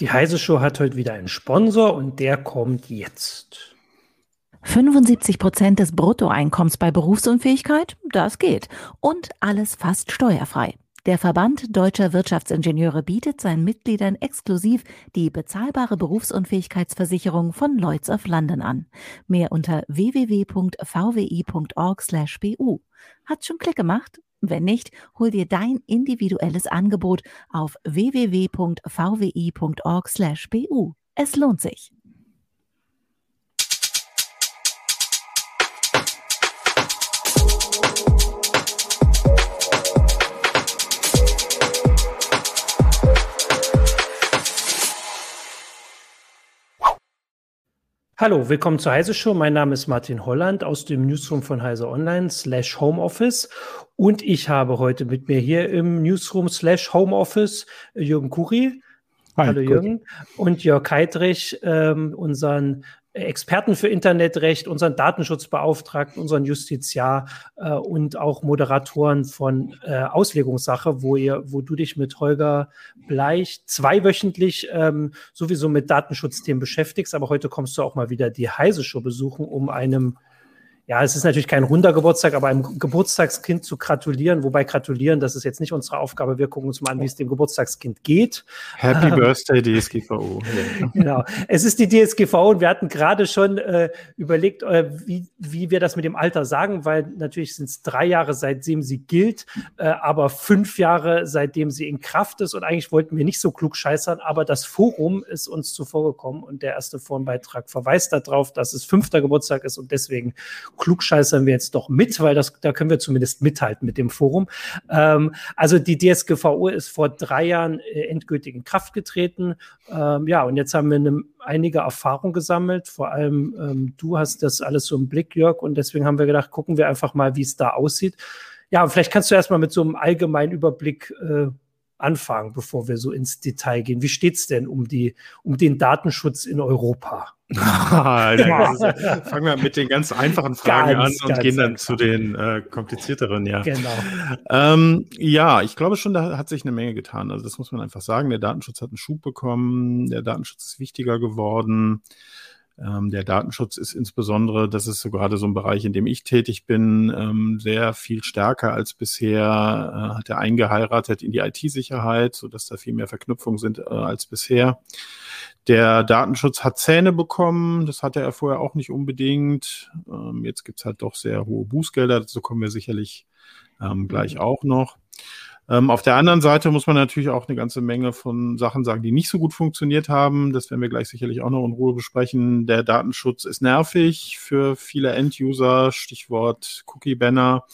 Die Heise Show hat heute wieder einen Sponsor und der kommt jetzt. 75 Prozent des Bruttoeinkommens bei Berufsunfähigkeit? Das geht. Und alles fast steuerfrei. Der Verband Deutscher Wirtschaftsingenieure bietet seinen Mitgliedern exklusiv die bezahlbare Berufsunfähigkeitsversicherung von Lloyds of London an. Mehr unter www.vwi.org/bu. Hat schon Klick gemacht? Wenn nicht, hol dir dein individuelles Angebot auf www.vwi.org/bu. Es lohnt sich. Hallo, willkommen zur Heise Show. Mein Name ist Martin Holland aus dem Newsroom von Heise Online slash Homeoffice. Und ich habe heute mit mir hier im Newsroom slash Homeoffice Jürgen Kuri. Hi, Hallo Jürgen. Gut. Und Jörg Heidrich, ähm, unseren Experten für Internetrecht, unseren Datenschutzbeauftragten, unseren Justiziar äh, und auch Moderatoren von äh, Auslegungssache, wo ihr, wo du dich mit Holger Bleich zweiwöchentlich ähm, sowieso mit Datenschutzthemen beschäftigst, aber heute kommst du auch mal wieder die Heise Show besuchen, um einem ja, es ist natürlich kein runder Geburtstag, aber einem Geburtstagskind zu gratulieren, wobei gratulieren, das ist jetzt nicht unsere Aufgabe. Wir gucken uns mal an, wie es dem Geburtstagskind geht. Happy Birthday, DSGVO. genau. Es ist die DSGVO und wir hatten gerade schon äh, überlegt, äh, wie, wie wir das mit dem Alter sagen, weil natürlich sind es drei Jahre, seitdem sie gilt, äh, aber fünf Jahre, seitdem sie in Kraft ist. Und eigentlich wollten wir nicht so klug scheißern, aber das Forum ist uns zuvor gekommen und der erste Forenbeitrag verweist darauf, dass es fünfter Geburtstag ist und deswegen klugscheißern wir jetzt doch mit, weil das, da können wir zumindest mithalten mit dem Forum. Ähm, also die DSGVO ist vor drei Jahren äh, endgültig in Kraft getreten. Ähm, ja, und jetzt haben wir eine, einige Erfahrungen gesammelt. Vor allem ähm, du hast das alles so im Blick, Jörg, und deswegen haben wir gedacht, gucken wir einfach mal, wie es da aussieht. Ja, vielleicht kannst du erstmal mit so einem allgemeinen Überblick äh, anfangen, bevor wir so ins Detail gehen. Wie steht es denn um, die, um den Datenschutz in Europa? ja, fangen wir mit den ganz einfachen Fragen ganz, an und gehen dann einfach. zu den äh, komplizierteren, ja. Genau. Ähm, ja, ich glaube schon, da hat sich eine Menge getan. Also das muss man einfach sagen. Der Datenschutz hat einen Schub bekommen, der Datenschutz ist wichtiger geworden. Ähm, der Datenschutz ist insbesondere, das ist so gerade so ein Bereich, in dem ich tätig bin, ähm, sehr viel stärker als bisher, äh, hat er eingeheiratet in die IT-Sicherheit, sodass da viel mehr Verknüpfungen sind äh, als bisher. Der Datenschutz hat Zähne bekommen, das hatte er vorher auch nicht unbedingt. Ähm, jetzt gibt's halt doch sehr hohe Bußgelder, dazu kommen wir sicherlich ähm, gleich auch noch. Ähm, auf der anderen Seite muss man natürlich auch eine ganze Menge von Sachen sagen, die nicht so gut funktioniert haben. Das werden wir gleich sicherlich auch noch in Ruhe besprechen. Der Datenschutz ist nervig für viele End-User, Stichwort Cookie-Banner.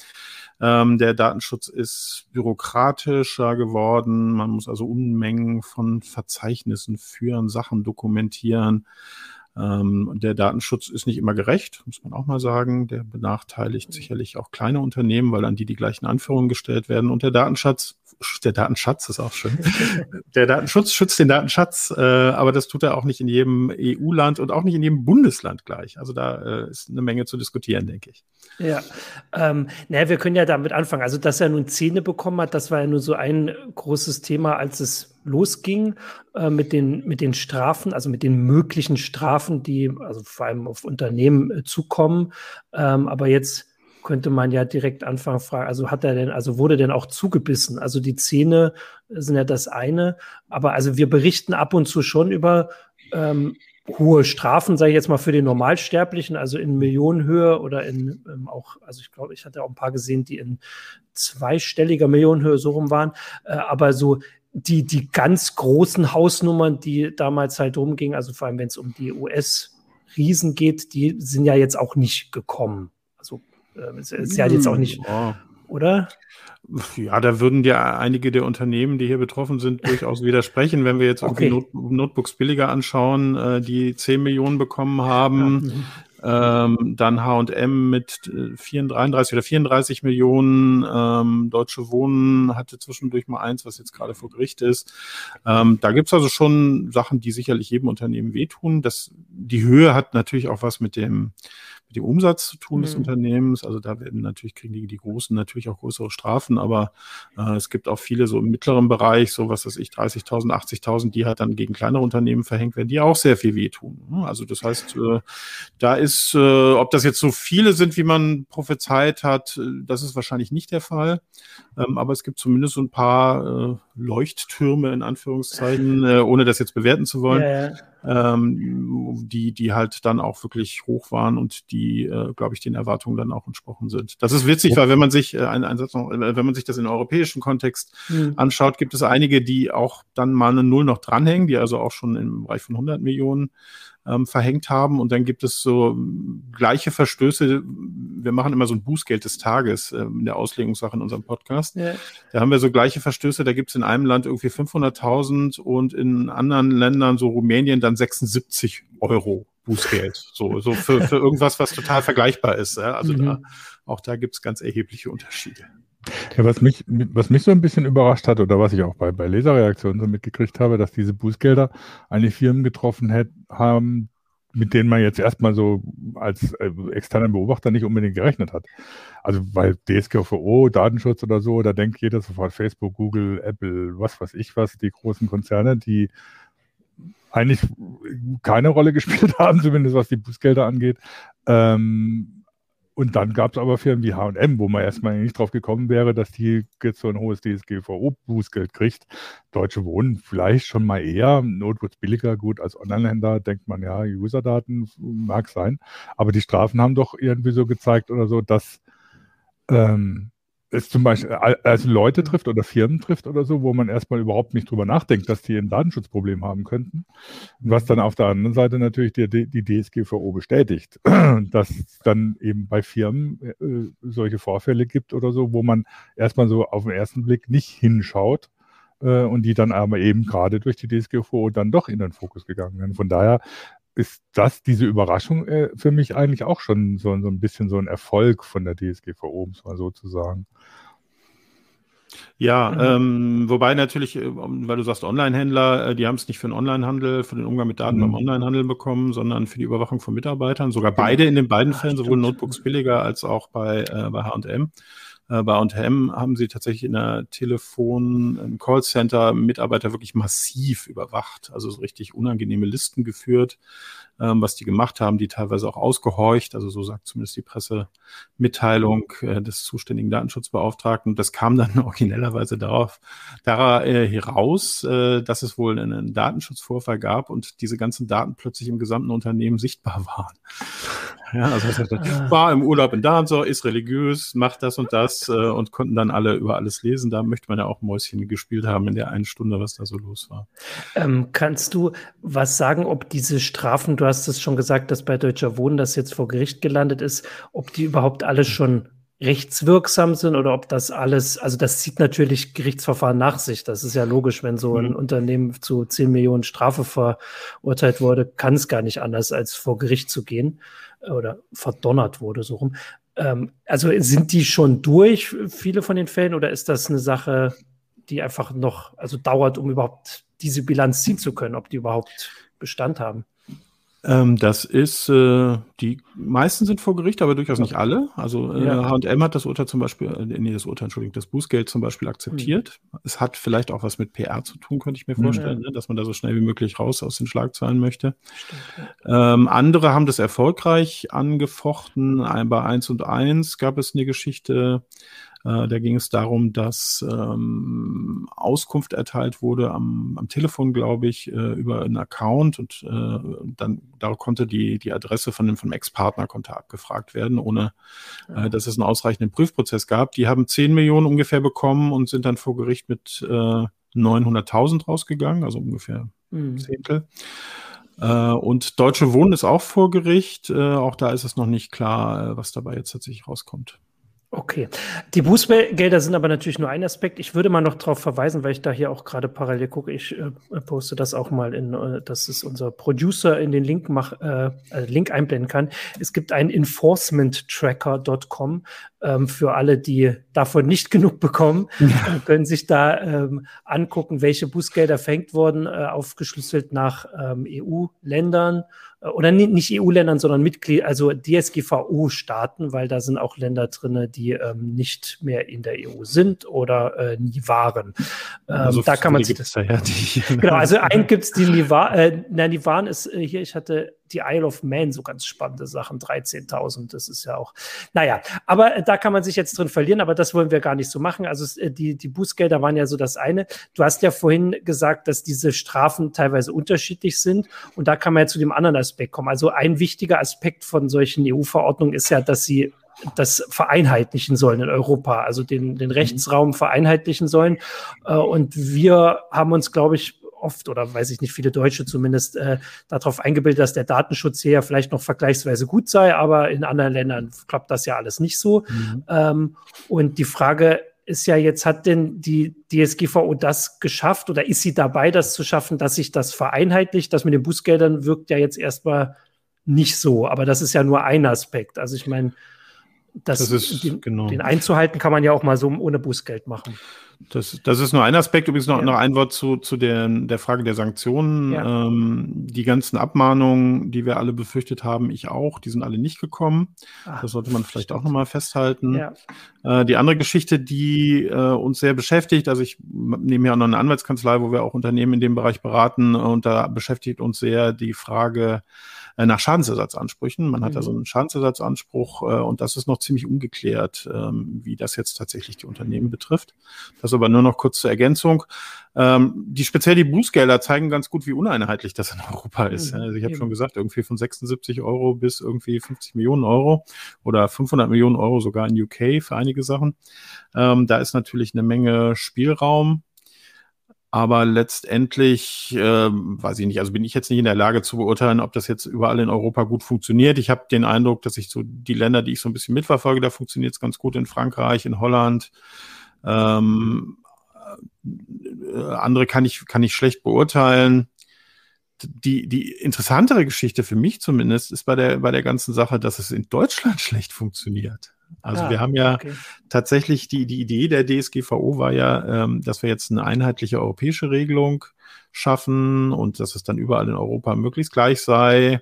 Ähm, der Datenschutz ist bürokratischer geworden. Man muss also Unmengen von Verzeichnissen führen, Sachen dokumentieren. Ähm, der Datenschutz ist nicht immer gerecht, muss man auch mal sagen. Der benachteiligt sicherlich auch kleine Unternehmen, weil an die die gleichen Anforderungen gestellt werden. Und der Datenschatz, der Datenschatz ist auch schön. der Datenschutz schützt den Datenschatz, äh, aber das tut er auch nicht in jedem EU-Land und auch nicht in jedem Bundesland gleich. Also da äh, ist eine Menge zu diskutieren, denke ich. Ja, ähm, naja, wir können ja damit anfangen. Also, dass er nun Zähne bekommen hat, das war ja nur so ein großes Thema, als es losging äh, mit, den, mit den Strafen, also mit den möglichen Strafen, die also vor allem auf Unternehmen äh, zukommen. Ähm, aber jetzt könnte man ja direkt anfangen fragen, also hat er denn, also wurde denn auch zugebissen? Also die Zähne sind ja das eine, aber also wir berichten ab und zu schon über ähm, hohe Strafen, sage ich jetzt mal, für den Normalsterblichen, also in Millionenhöhe oder in ähm, auch, also ich glaube, ich hatte auch ein paar gesehen, die in zweistelliger Millionenhöhe so rum waren, äh, aber so die, die ganz großen Hausnummern, die damals halt rumgingen, also vor allem wenn es um die US-Riesen geht, die sind ja jetzt auch nicht gekommen. Also äh, ist, ist ja jetzt auch nicht, ja. oder? Ja, da würden ja einige der Unternehmen, die hier betroffen sind, durchaus widersprechen, wenn wir jetzt okay. Not Notebooks billiger anschauen, äh, die 10 Millionen bekommen haben. Ja. Ähm, dann H&M mit 34 äh, oder 34 Millionen. Ähm, Deutsche Wohnen hatte zwischendurch mal eins, was jetzt gerade vor Gericht ist. Ähm, da gibt's also schon Sachen, die sicherlich jedem Unternehmen wehtun. Das, die Höhe hat natürlich auch was mit dem mit dem Umsatz zu tun mhm. des Unternehmens. Also da werden natürlich, kriegen die, die Großen natürlich auch größere Strafen, aber äh, es gibt auch viele so im mittleren Bereich, so was weiß ich, 30.000, 80.000, die halt dann gegen kleinere Unternehmen verhängt werden, die auch sehr viel wehtun. Ne? Also das heißt, äh, da ist, äh, ob das jetzt so viele sind, wie man prophezeit hat, äh, das ist wahrscheinlich nicht der Fall. Ähm, aber es gibt zumindest so ein paar äh, Leuchttürme in Anführungszeichen, äh, ohne das jetzt bewerten zu wollen. Ja, ja ähm, die, die halt dann auch wirklich hoch waren und die, äh, glaube ich, den Erwartungen dann auch entsprochen sind. Das ist witzig, weil wenn man sich äh, ein, ein Satz noch, äh, wenn man sich das in europäischen Kontext mhm. anschaut, gibt es einige, die auch dann mal eine Null noch dranhängen, die also auch schon im Bereich von 100 Millionen ähm, verhängt haben. Und dann gibt es so gleiche Verstöße. Wir machen immer so ein Bußgeld des Tages äh, in der Auslegungssache in unserem Podcast. Ja. Da haben wir so gleiche Verstöße. Da gibt es in einem Land irgendwie 500.000 und in anderen Ländern, so Rumänien, dann 76 Euro Bußgeld. So, so für, für irgendwas, was total vergleichbar ist. Ja? Also mhm. da, auch da gibt es ganz erhebliche Unterschiede. Ja, was mich, was mich so ein bisschen überrascht hat oder was ich auch bei, bei Leserreaktionen so mitgekriegt habe, dass diese Bußgelder eigentlich Firmen getroffen hätt, haben, mit denen man jetzt erstmal so als äh, externer Beobachter nicht unbedingt gerechnet hat. Also weil DSGVO, Datenschutz oder so, da denkt jeder sofort Facebook, Google, Apple, was weiß ich was, die großen Konzerne, die eigentlich keine Rolle gespielt haben, zumindest was die Bußgelder angeht. Ähm, und dann gab es aber Firmen wie HM, wo man erstmal nicht drauf gekommen wäre, dass die jetzt so ein hohes DSGVO-Bußgeld kriegt. Deutsche Wohnen vielleicht schon mal eher, Notebooks billiger, gut, als Online-Händler denkt man, ja, User-Daten mag sein. Aber die Strafen haben doch irgendwie so gezeigt oder so, dass ähm, es zum Beispiel also Leute trifft oder Firmen trifft oder so, wo man erstmal überhaupt nicht drüber nachdenkt, dass die ein Datenschutzproblem haben könnten. was dann auf der anderen Seite natürlich die, die DSGVO bestätigt, dass dann eben bei Firmen äh, solche Vorfälle gibt oder so, wo man erstmal so auf den ersten Blick nicht hinschaut äh, und die dann aber eben gerade durch die DSGVO dann doch in den Fokus gegangen sind. Von daher ist das, diese Überraschung äh, für mich eigentlich auch schon so, so ein bisschen so ein Erfolg von der DSGVO, um es mal so zu sagen. Ja, mhm. ähm, wobei natürlich, äh, weil du sagst Online-Händler, äh, die haben es nicht für den Online-Handel, für den Umgang mit Daten mhm. beim Online-Handel bekommen, sondern für die Überwachung von Mitarbeitern. Sogar genau. beide in den beiden Fällen, sowohl Notebooks billiger als auch bei, äh, bei H&M. Äh, bei H&M haben sie tatsächlich in der Telefon, im Callcenter Mitarbeiter wirklich massiv überwacht, also so richtig unangenehme Listen geführt, ähm, was die gemacht haben, die teilweise auch ausgehorcht, also so sagt zumindest die Pressemitteilung äh, des zuständigen Datenschutzbeauftragten. Das kam dann originellerweise darauf, darauf äh, heraus, äh, dass es wohl einen Datenschutzvorfall gab und diese ganzen Daten plötzlich im gesamten Unternehmen sichtbar waren. Ja, also ah. war im Urlaub in da so, ist religiös, macht das und das äh, und konnten dann alle über alles lesen. Da möchte man ja auch Mäuschen gespielt haben in der einen Stunde, was da so los war. Ähm, kannst du was sagen, ob diese Strafen, du hast es schon gesagt, dass bei Deutscher Wohnen das jetzt vor Gericht gelandet ist, ob die überhaupt alle schon rechtswirksam sind oder ob das alles, also das zieht natürlich Gerichtsverfahren nach sich. Das ist ja logisch, wenn so ein mhm. Unternehmen zu 10 Millionen Strafe verurteilt wurde, kann es gar nicht anders, als vor Gericht zu gehen oder verdonnert wurde, so rum. Ähm, also sind die schon durch, viele von den Fällen, oder ist das eine Sache, die einfach noch, also dauert, um überhaupt diese Bilanz ziehen zu können, ob die überhaupt Bestand haben? Ähm, das ist, äh, die meisten sind vor Gericht, aber durchaus nicht alle. Also äh, ja. H&M hat das Urteil zum Beispiel, äh, nee, das Urteil, Entschuldigung, das Bußgeld zum Beispiel akzeptiert. Mhm. Es hat vielleicht auch was mit PR zu tun, könnte ich mir vorstellen, ja. ne, dass man da so schnell wie möglich raus aus den Schlagzeilen möchte. Ähm, andere haben das erfolgreich angefochten. Bei 1 und 1 gab es eine Geschichte, äh, da ging es darum, dass ähm, Auskunft erteilt wurde am, am Telefon, glaube ich, äh, über einen Account und äh, dann da konnte die, die Adresse von dem, vom Ex-Partner konnte abgefragt werden, ohne äh, dass es einen ausreichenden Prüfprozess gab. Die haben 10 Millionen ungefähr bekommen und sind dann vor Gericht mit äh, 900.000 rausgegangen, also ungefähr mhm. Zehntel. Äh, und Deutsche Wohnen ist auch vor Gericht. Äh, auch da ist es noch nicht klar, äh, was dabei jetzt tatsächlich rauskommt. Okay. Die Bußgelder sind aber natürlich nur ein Aspekt. Ich würde mal noch darauf verweisen, weil ich da hier auch gerade parallel gucke. Ich äh, poste das auch mal in, äh, dass es unser Producer in den Link mach, äh, äh Link einblenden kann. Es gibt einen enforcementtracker.com. ähm, für alle, die davon nicht genug bekommen, ja. können sich da ähm, angucken, welche Bußgelder verhängt wurden, äh, aufgeschlüsselt nach ähm, EU-Ländern äh, oder nicht EU-Ländern, sondern Mitglied, also DSGVO-Staaten, weil da sind auch Länder drin, die ähm, nicht mehr in der EU sind oder äh, nie waren. Ähm, also da kann man sich das. Da, ja, die, genau, also einen gibt es, die nie war, äh, nein, die waren ist äh, hier, ich hatte die Isle of Man, so ganz spannende Sachen, 13.000, das ist ja auch, naja, aber äh, da kann man sich jetzt drin verlieren, aber das wollen wir gar nicht so machen. Also äh, die, die Bußgelder waren ja so das eine. Du hast ja vorhin gesagt, dass diese Strafen teilweise unterschiedlich sind und da kann man ja zu dem anderen Aspekt kommen. Also ein wichtiger Aspekt von solchen EU-Verordnungen ist ja, dass sie das vereinheitlichen sollen in Europa, also den, den Rechtsraum vereinheitlichen sollen. Äh, und wir haben uns, glaube ich, oft oder weiß ich nicht, viele Deutsche zumindest äh, darauf eingebildet, dass der Datenschutz hier ja vielleicht noch vergleichsweise gut sei, aber in anderen Ländern klappt das ja alles nicht so. Mhm. Ähm, und die Frage ist ja jetzt, hat denn die DSGVO das geschafft oder ist sie dabei, das zu schaffen, dass sich das vereinheitlicht? Das mit den Bußgeldern wirkt ja jetzt erstmal nicht so, aber das ist ja nur ein Aspekt. Also ich meine, das, das ist, den, genau. den einzuhalten kann man ja auch mal so ohne Bußgeld machen. Das, das ist nur ein Aspekt. Übrigens noch, ja. noch ein Wort zu, zu der, der Frage der Sanktionen. Ja. Ähm, die ganzen Abmahnungen, die wir alle befürchtet haben, ich auch, die sind alle nicht gekommen. Ach, das sollte man vielleicht stimmt. auch nochmal festhalten. Ja. Äh, die andere Geschichte, die äh, uns sehr beschäftigt, also ich nehme ja auch noch eine Anwaltskanzlei, wo wir auch Unternehmen in dem Bereich beraten und da beschäftigt uns sehr die Frage, äh, nach Schadensersatzansprüchen. Man hat mhm. da so einen Schadensersatzanspruch äh, und das ist noch ziemlich ungeklärt, ähm, wie das jetzt tatsächlich die Unternehmen betrifft. Das aber nur noch kurz zur Ergänzung. Ähm, die speziell die Bußgelder zeigen ganz gut, wie uneinheitlich das in Europa ist. Mhm. Also ich habe schon gesagt, irgendwie von 76 Euro bis irgendwie 50 Millionen Euro oder 500 Millionen Euro sogar in UK für einige Sachen. Ähm, da ist natürlich eine Menge Spielraum. Aber letztendlich, äh, weiß ich nicht, also bin ich jetzt nicht in der Lage zu beurteilen, ob das jetzt überall in Europa gut funktioniert. Ich habe den Eindruck, dass ich so die Länder, die ich so ein bisschen mitverfolge, da funktioniert es ganz gut in Frankreich, in Holland. Ähm, äh, andere kann ich, kann ich schlecht beurteilen. Die, die interessantere Geschichte für mich zumindest ist bei der, bei der ganzen Sache, dass es in Deutschland schlecht funktioniert. Also ah, wir haben ja okay. tatsächlich die, die Idee der DSGVO war ja, ähm, dass wir jetzt eine einheitliche europäische Regelung schaffen und dass es dann überall in Europa möglichst gleich sei.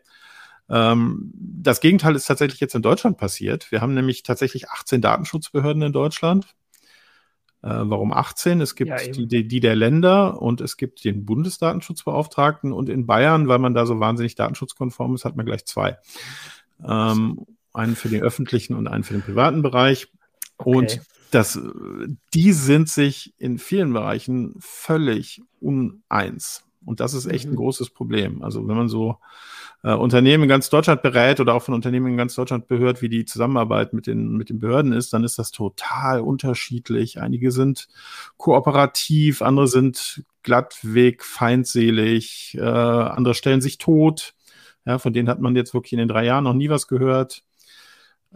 Ähm, das Gegenteil ist tatsächlich jetzt in Deutschland passiert. Wir haben nämlich tatsächlich 18 Datenschutzbehörden in Deutschland. Äh, warum 18? Es gibt ja, die, die der Länder und es gibt den Bundesdatenschutzbeauftragten und in Bayern, weil man da so wahnsinnig datenschutzkonform ist, hat man gleich zwei. Ähm, einen für den öffentlichen und einen für den privaten Bereich. Okay. Und das, die sind sich in vielen Bereichen völlig uneins. Und das ist echt mhm. ein großes Problem. Also wenn man so äh, Unternehmen in ganz Deutschland berät oder auch von Unternehmen in ganz Deutschland behört, wie die Zusammenarbeit mit den, mit den Behörden ist, dann ist das total unterschiedlich. Einige sind kooperativ, andere sind glattweg, feindselig, äh, andere stellen sich tot. Ja, von denen hat man jetzt wirklich in den drei Jahren noch nie was gehört.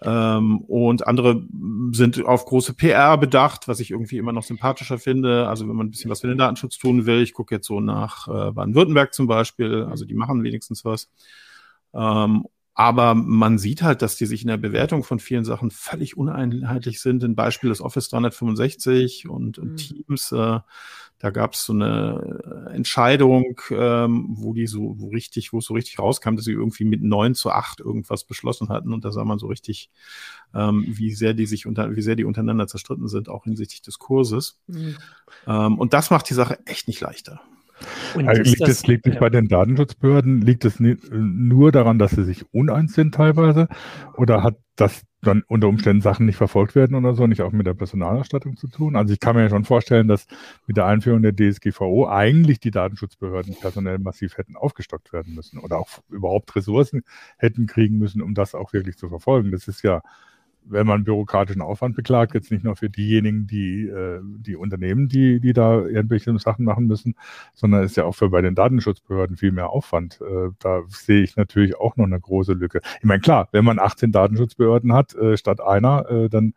Ähm, und andere sind auf große PR bedacht, was ich irgendwie immer noch sympathischer finde. Also wenn man ein bisschen was für den Datenschutz tun will, ich gucke jetzt so nach äh, Baden-Württemberg zum Beispiel, also die machen wenigstens was. Ähm, aber man sieht halt, dass die sich in der Bewertung von vielen Sachen völlig uneinheitlich sind. Ein Beispiel ist Office 365 und, und mhm. Teams. Äh, da gab es so eine Entscheidung, ähm, wo die so wo richtig, wo es so richtig rauskam, dass sie irgendwie mit neun zu acht irgendwas beschlossen hatten. Und da sah man so richtig, ähm, wie sehr die sich unter, wie sehr die untereinander zerstritten sind, auch hinsichtlich des Kurses. Mhm. Ähm, und das macht die Sache echt nicht leichter. Also liegt es liegt nicht ja. bei den Datenschutzbehörden, liegt es nur daran, dass sie sich uneins sind teilweise? Oder hat das dann unter Umständen Sachen nicht verfolgt werden oder so, nicht auch mit der Personalausstattung zu tun? Also ich kann mir ja schon vorstellen, dass mit der Einführung der DSGVO eigentlich die Datenschutzbehörden personell massiv hätten aufgestockt werden müssen oder auch überhaupt Ressourcen hätten kriegen müssen, um das auch wirklich zu verfolgen. Das ist ja wenn man bürokratischen Aufwand beklagt, jetzt nicht nur für diejenigen, die, äh, die Unternehmen, die, die da irgendwelche Sachen machen müssen, sondern ist ja auch für bei den Datenschutzbehörden viel mehr Aufwand. Äh, da sehe ich natürlich auch noch eine große Lücke. Ich meine, klar, wenn man 18 Datenschutzbehörden hat, äh, statt einer, äh, dann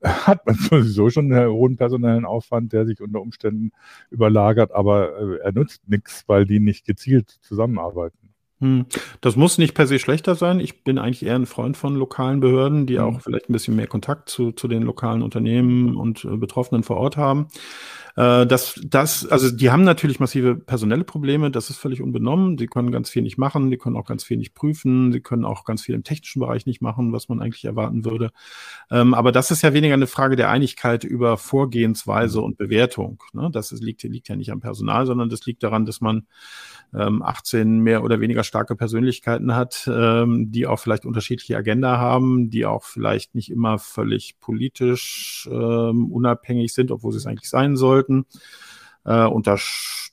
hat man sowieso schon einen hohen personellen Aufwand, der sich unter Umständen überlagert, aber äh, er nutzt nichts, weil die nicht gezielt zusammenarbeiten. Hm. Das muss nicht per se schlechter sein. Ich bin eigentlich eher ein Freund von lokalen Behörden, die mhm. auch vielleicht ein bisschen mehr Kontakt zu, zu den lokalen Unternehmen und äh, Betroffenen vor Ort haben. Äh, das, das, also die haben natürlich massive personelle Probleme, das ist völlig unbenommen. Sie können ganz viel nicht machen, die können auch ganz viel nicht prüfen, sie können auch ganz viel im technischen Bereich nicht machen, was man eigentlich erwarten würde. Ähm, aber das ist ja weniger eine Frage der Einigkeit über Vorgehensweise und Bewertung. Ne? Das ist, liegt, liegt ja nicht am Personal, sondern das liegt daran, dass man ähm, 18 mehr oder weniger starke Persönlichkeiten hat, ähm, die auch vielleicht unterschiedliche Agenda haben, die auch vielleicht nicht immer völlig politisch ähm, unabhängig sind, obwohl sie es eigentlich sein sollten sollten. Äh, und da,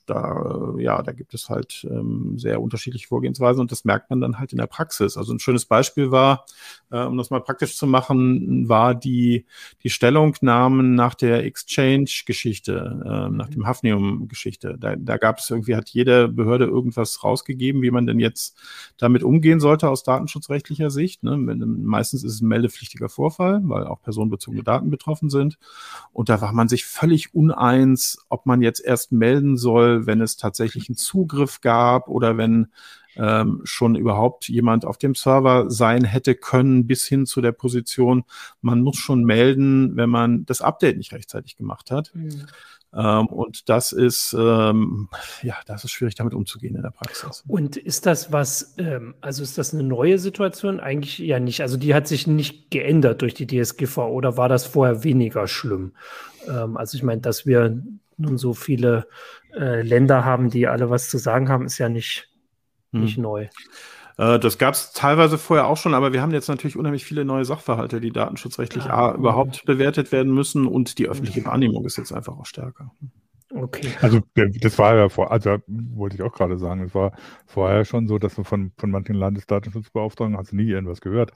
da, ja, da gibt es halt ähm, sehr unterschiedliche Vorgehensweisen und das merkt man dann halt in der Praxis. Also ein schönes Beispiel war, äh, um das mal praktisch zu machen, war die, die Stellungnahmen nach der Exchange-Geschichte, äh, nach dem Hafnium-Geschichte. Da, da gab es irgendwie, hat jede Behörde irgendwas rausgegeben, wie man denn jetzt damit umgehen sollte aus datenschutzrechtlicher Sicht. Ne? Meistens ist es ein meldepflichtiger Vorfall, weil auch personenbezogene Daten betroffen sind. Und da war man sich völlig uneins, ob man jetzt erst melden soll, wenn es tatsächlich einen Zugriff gab oder wenn ähm, schon überhaupt jemand auf dem Server sein hätte können, bis hin zu der Position, man muss schon melden, wenn man das Update nicht rechtzeitig gemacht hat. Mhm. Ähm, und das ist, ähm, ja, das ist schwierig damit umzugehen in der Praxis. Und ist das was, ähm, also ist das eine neue Situation? Eigentlich ja nicht. Also die hat sich nicht geändert durch die DSGV oder war das vorher weniger schlimm? Ähm, also ich meine, dass wir nun so viele äh, Länder haben, die alle was zu sagen haben, ist ja nicht, hm. nicht neu. Äh, das gab es teilweise vorher auch schon, aber wir haben jetzt natürlich unheimlich viele neue Sachverhalte, die datenschutzrechtlich ja. A, überhaupt bewertet werden müssen und die öffentliche Wahrnehmung ist jetzt einfach auch stärker. Okay. Also das war ja vor, also wollte ich auch gerade sagen, es war vorher schon so, dass du von, von manchen Landesdatenschutzbeauftragten hast du nie irgendwas gehört.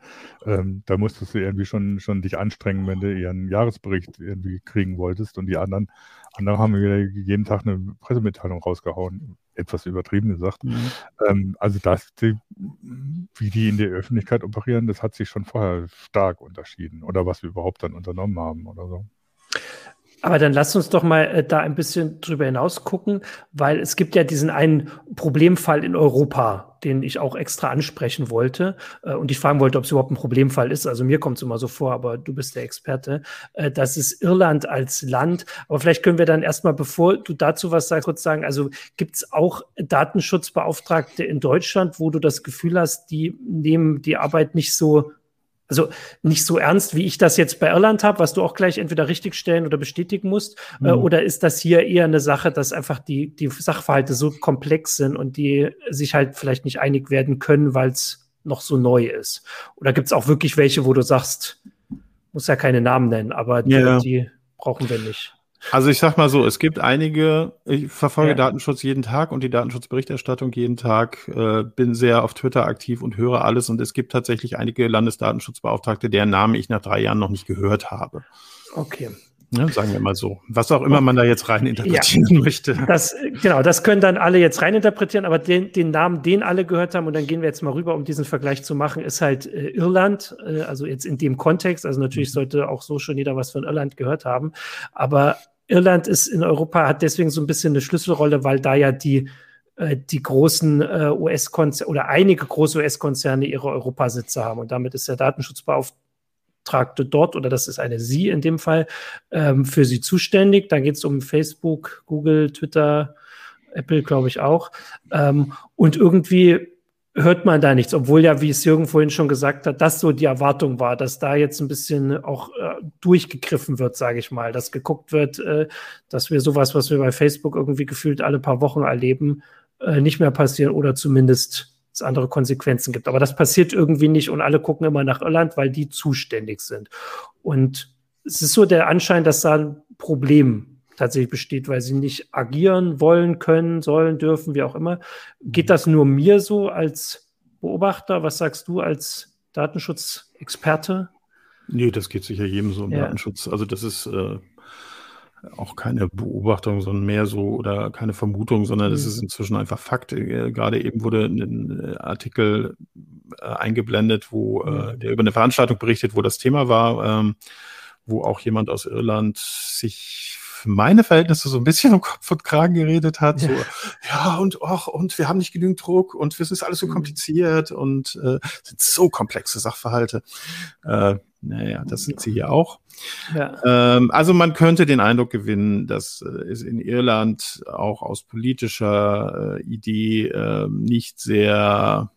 Ähm, da musstest du irgendwie schon, schon dich anstrengen, wenn du ihren Jahresbericht irgendwie kriegen wolltest und die anderen, andere haben wieder jeden Tag eine Pressemitteilung rausgehauen. Etwas übertrieben gesagt. Mhm. Ähm, also das, die, wie die in der Öffentlichkeit operieren, das hat sich schon vorher stark unterschieden. Oder was wir überhaupt dann unternommen haben oder so. Aber dann lass uns doch mal äh, da ein bisschen drüber hinaus gucken, weil es gibt ja diesen einen Problemfall in Europa, den ich auch extra ansprechen wollte äh, und ich fragen wollte, ob es überhaupt ein Problemfall ist. Also mir kommt es immer so vor, aber du bist der Experte. Äh, das ist Irland als Land. Aber vielleicht können wir dann erstmal, bevor du dazu was sagst, kurz sagen, also gibt es auch Datenschutzbeauftragte in Deutschland, wo du das Gefühl hast, die nehmen die Arbeit nicht so also nicht so ernst, wie ich das jetzt bei Irland habe, was du auch gleich entweder richtigstellen oder bestätigen musst, äh, mhm. äh, oder ist das hier eher eine Sache, dass einfach die, die Sachverhalte so komplex sind und die sich halt vielleicht nicht einig werden können, weil es noch so neu ist? Oder gibt es auch wirklich welche, wo du sagst, muss ja keine Namen nennen, aber die, ja. die brauchen wir nicht? Also ich sag mal so, es gibt einige, ich verfolge ja. Datenschutz jeden Tag und die Datenschutzberichterstattung jeden Tag, äh, bin sehr auf Twitter aktiv und höre alles und es gibt tatsächlich einige Landesdatenschutzbeauftragte, deren Namen ich nach drei Jahren noch nicht gehört habe. Okay. Ja, sagen wir mal so. Was auch immer man da jetzt rein interpretieren ja, möchte. Das, genau, das können dann alle jetzt rein interpretieren, aber den, den Namen, den alle gehört haben, und dann gehen wir jetzt mal rüber, um diesen Vergleich zu machen, ist halt äh, Irland, äh, also jetzt in dem Kontext. Also natürlich mhm. sollte auch so schon jeder was von Irland gehört haben. Aber Irland ist in Europa, hat deswegen so ein bisschen eine Schlüsselrolle, weil da ja die äh, die großen äh, US-Konzerne oder einige große US-Konzerne ihre Europasitze haben. Und damit ist der Datenschutzbeauftragte Beauftragte dort, oder das ist eine Sie in dem Fall, ähm, für Sie zuständig. Da geht es um Facebook, Google, Twitter, Apple, glaube ich auch. Ähm, und irgendwie hört man da nichts, obwohl ja, wie es Jürgen vorhin schon gesagt hat, das so die Erwartung war, dass da jetzt ein bisschen auch äh, durchgegriffen wird, sage ich mal, dass geguckt wird, äh, dass wir sowas, was wir bei Facebook irgendwie gefühlt alle paar Wochen erleben, äh, nicht mehr passieren oder zumindest es andere Konsequenzen gibt. Aber das passiert irgendwie nicht und alle gucken immer nach Irland, weil die zuständig sind. Und es ist so der Anschein, dass da ein Problem tatsächlich besteht, weil sie nicht agieren wollen, können, sollen, dürfen, wie auch immer. Geht das nur mir so als Beobachter? Was sagst du als Datenschutzexperte? Nee, das geht sicher jedem so im ja. Datenschutz. Also das ist äh, auch keine Beobachtung, sondern mehr so oder keine Vermutung, sondern es mhm. ist inzwischen einfach Fakt. Äh, gerade eben wurde ein äh, Artikel äh, eingeblendet, wo äh, mhm. der über eine Veranstaltung berichtet, wo das Thema war, ähm, wo auch jemand aus Irland sich für meine Verhältnisse so ein bisschen um Kopf und Kragen geredet hat. So, ja, und och, und wir haben nicht genügend Druck und es ist alles so mhm. kompliziert und äh, sind so komplexe Sachverhalte. Äh, naja, das sind sie hier auch. Ja. Ähm, also man könnte den Eindruck gewinnen, dass äh, es in Irland auch aus politischer äh, Idee äh, nicht sehr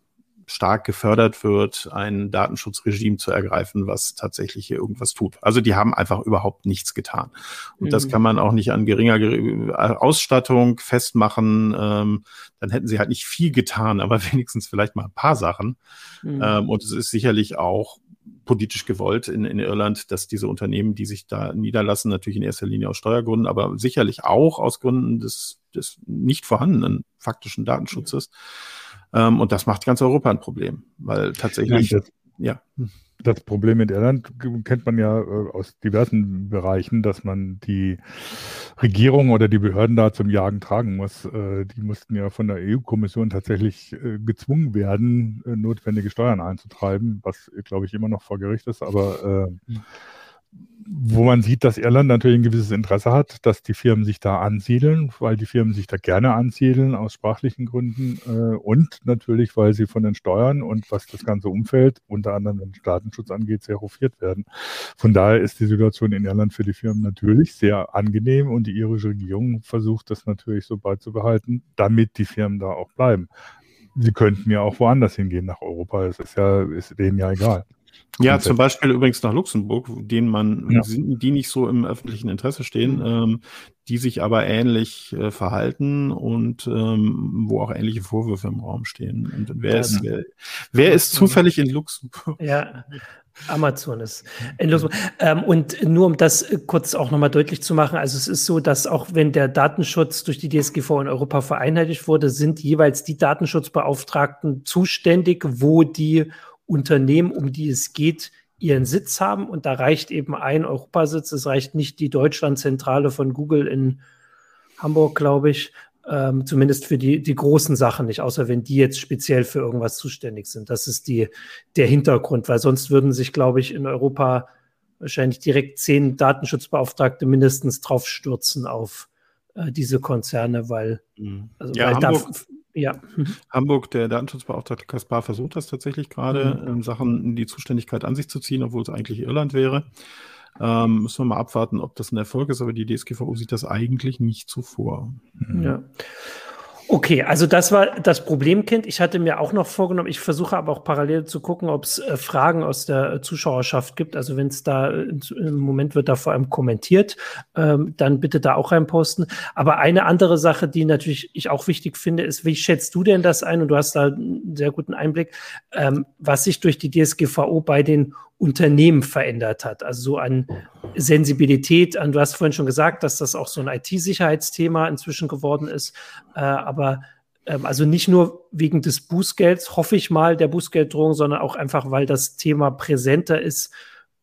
stark gefördert wird, ein Datenschutzregime zu ergreifen, was tatsächlich hier irgendwas tut. Also die haben einfach überhaupt nichts getan. Und mhm. das kann man auch nicht an geringer Ausstattung festmachen. Ähm, dann hätten sie halt nicht viel getan, aber wenigstens vielleicht mal ein paar Sachen. Mhm. Ähm, und es ist sicherlich auch politisch gewollt in, in Irland, dass diese Unternehmen, die sich da niederlassen, natürlich in erster Linie aus Steuergründen, aber sicherlich auch aus Gründen des, des nicht vorhandenen faktischen Datenschutzes, mhm ähm, und das macht ganz Europa ein Problem, weil tatsächlich, ja. Das, ja. Das Problem mit Irland kennt man ja äh, aus diversen Bereichen, dass man die Regierung oder die Behörden da zum Jagen tragen muss. Äh, die mussten ja von der EU-Kommission tatsächlich äh, gezwungen werden, notwendige Steuern einzutreiben, was, glaube ich, immer noch vor Gericht ist. Aber äh, wo man sieht, dass Irland natürlich ein gewisses Interesse hat, dass die Firmen sich da ansiedeln, weil die Firmen sich da gerne ansiedeln aus sprachlichen Gründen äh, und natürlich, weil sie von den Steuern und was das ganze Umfeld, unter anderem wenn Datenschutz angeht, sehr hofiert werden. Von daher ist die Situation in Irland für die Firmen natürlich sehr angenehm und die irische Regierung versucht das natürlich so beizubehalten, damit die Firmen da auch bleiben. Sie könnten ja auch woanders hingehen nach Europa. Es ist ja, ist denen ja egal. Ja, zum Beispiel übrigens nach Luxemburg, denen man, ja. die nicht so im öffentlichen Interesse stehen, mhm. ähm, die sich aber ähnlich äh, verhalten und ähm, wo auch ähnliche Vorwürfe im Raum stehen. Und wer, ist, wer, wer ist zufällig in Luxemburg? Ja, Amazon ist in Luxemburg. Ähm, und nur um das kurz auch nochmal deutlich zu machen, also es ist so, dass auch wenn der Datenschutz durch die DSGV in Europa vereinheitlicht wurde, sind jeweils die Datenschutzbeauftragten zuständig, wo die Unternehmen, um die es geht, ihren Sitz haben. Und da reicht eben ein Europasitz. Es reicht nicht die Deutschlandzentrale von Google in Hamburg, glaube ich. Ähm, zumindest für die, die großen Sachen nicht, außer wenn die jetzt speziell für irgendwas zuständig sind. Das ist die, der Hintergrund, weil sonst würden sich, glaube ich, in Europa wahrscheinlich direkt zehn Datenschutzbeauftragte mindestens draufstürzen auf äh, diese Konzerne, weil, mhm. also, ja, weil Hamburg, da ja. Hamburg, der Datenschutzbeauftragte Kaspar versucht das tatsächlich gerade, mhm. ähm, Sachen die Zuständigkeit an sich zu ziehen, obwohl es eigentlich Irland wäre. Ähm, müssen wir mal abwarten, ob das ein Erfolg ist, aber die DSGVO sieht das eigentlich nicht so vor. Mhm. Ja. Okay, also das war das Problemkind. Ich hatte mir auch noch vorgenommen, ich versuche aber auch parallel zu gucken, ob es äh, Fragen aus der äh, Zuschauerschaft gibt. Also wenn es da äh, im Moment wird da vor allem kommentiert, ähm, dann bitte da auch reinposten. Aber eine andere Sache, die natürlich ich auch wichtig finde, ist, wie schätzt du denn das ein? Und du hast da einen sehr guten Einblick, ähm, was sich durch die DSGVO bei den Unternehmen verändert hat. Also so an Sensibilität, an, du hast vorhin schon gesagt, dass das auch so ein IT-Sicherheitsthema inzwischen geworden ist. Äh, aber ähm, also nicht nur wegen des Bußgelds, hoffe ich mal, der Bußgelddrohung, sondern auch einfach, weil das Thema präsenter ist,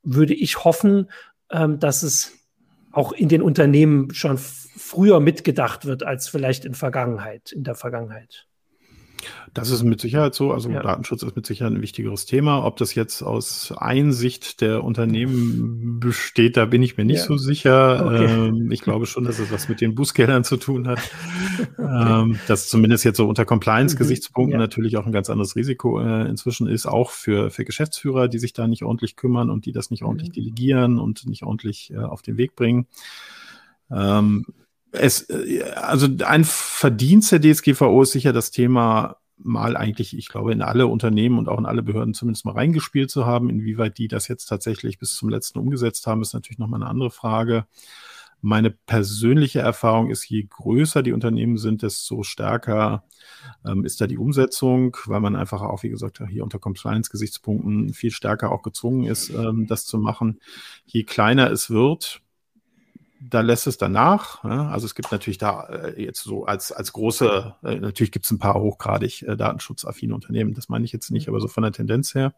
würde ich hoffen, ähm, dass es auch in den Unternehmen schon früher mitgedacht wird als vielleicht in Vergangenheit, in der Vergangenheit. Das ist mit Sicherheit so. Also ja. Datenschutz ist mit Sicherheit ein wichtigeres Thema. Ob das jetzt aus Einsicht der Unternehmen besteht, da bin ich mir nicht ja. so sicher. Okay. Ähm, ich glaube schon, dass es was mit den Bußgeldern zu tun hat. okay. ähm, das zumindest jetzt so unter Compliance-Gesichtspunkten mhm. ja. natürlich auch ein ganz anderes Risiko äh, inzwischen ist, auch für, für Geschäftsführer, die sich da nicht ordentlich kümmern und die das nicht ordentlich mhm. delegieren und nicht ordentlich äh, auf den Weg bringen. Ähm, es, äh, also ein Verdienst der DSGVO ist sicher das Thema mal eigentlich, ich glaube, in alle Unternehmen und auch in alle Behörden zumindest mal reingespielt zu haben. Inwieweit die das jetzt tatsächlich bis zum letzten umgesetzt haben, ist natürlich nochmal eine andere Frage. Meine persönliche Erfahrung ist, je größer die Unternehmen sind, desto stärker ähm, ist da die Umsetzung, weil man einfach auch, wie gesagt, hier unter Compliance-Gesichtspunkten viel stärker auch gezwungen ist, ähm, das zu machen. Je kleiner es wird, da lässt es danach. Ja? Also es gibt natürlich da äh, jetzt so als, als große, äh, natürlich gibt es ein paar hochgradig äh, datenschutzaffine Unternehmen, das meine ich jetzt nicht, aber so von der Tendenz her.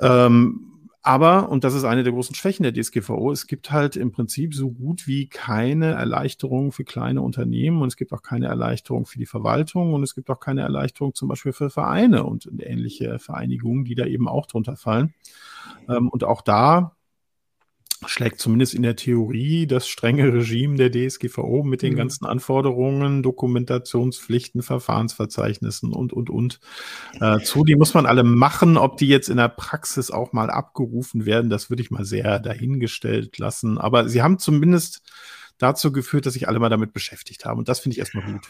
Ähm, aber, und das ist eine der großen Schwächen der DSGVO, es gibt halt im Prinzip so gut wie keine Erleichterung für kleine Unternehmen und es gibt auch keine Erleichterung für die Verwaltung und es gibt auch keine Erleichterung zum Beispiel für Vereine und ähnliche Vereinigungen, die da eben auch drunter fallen. Ähm, und auch da schlägt zumindest in der Theorie das strenge Regime der DSGVO mit den mhm. ganzen Anforderungen, Dokumentationspflichten, Verfahrensverzeichnissen und, und, und äh, zu. Die muss man alle machen. Ob die jetzt in der Praxis auch mal abgerufen werden, das würde ich mal sehr dahingestellt lassen. Aber sie haben zumindest dazu geführt, dass sich alle mal damit beschäftigt haben. Und das finde ich erstmal gut.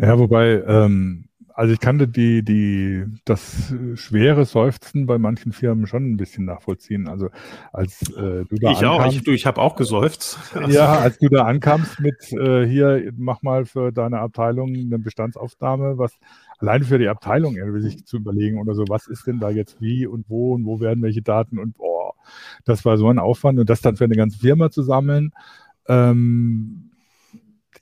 Ja, wobei, ähm, also ich kannte die, die, das schwere Seufzen bei manchen Firmen schon ein bisschen nachvollziehen. Also als äh, du da Ich ankamst, auch, ich, du, ich habe auch geseufzt. Ja, als du da ankamst mit äh, hier, mach mal für deine Abteilung eine Bestandsaufnahme, was alleine für die Abteilung irgendwie sich zu überlegen oder so, was ist denn da jetzt wie und wo und wo werden welche Daten und boah, das war so ein Aufwand und das dann für eine ganze Firma zu sammeln. Ähm,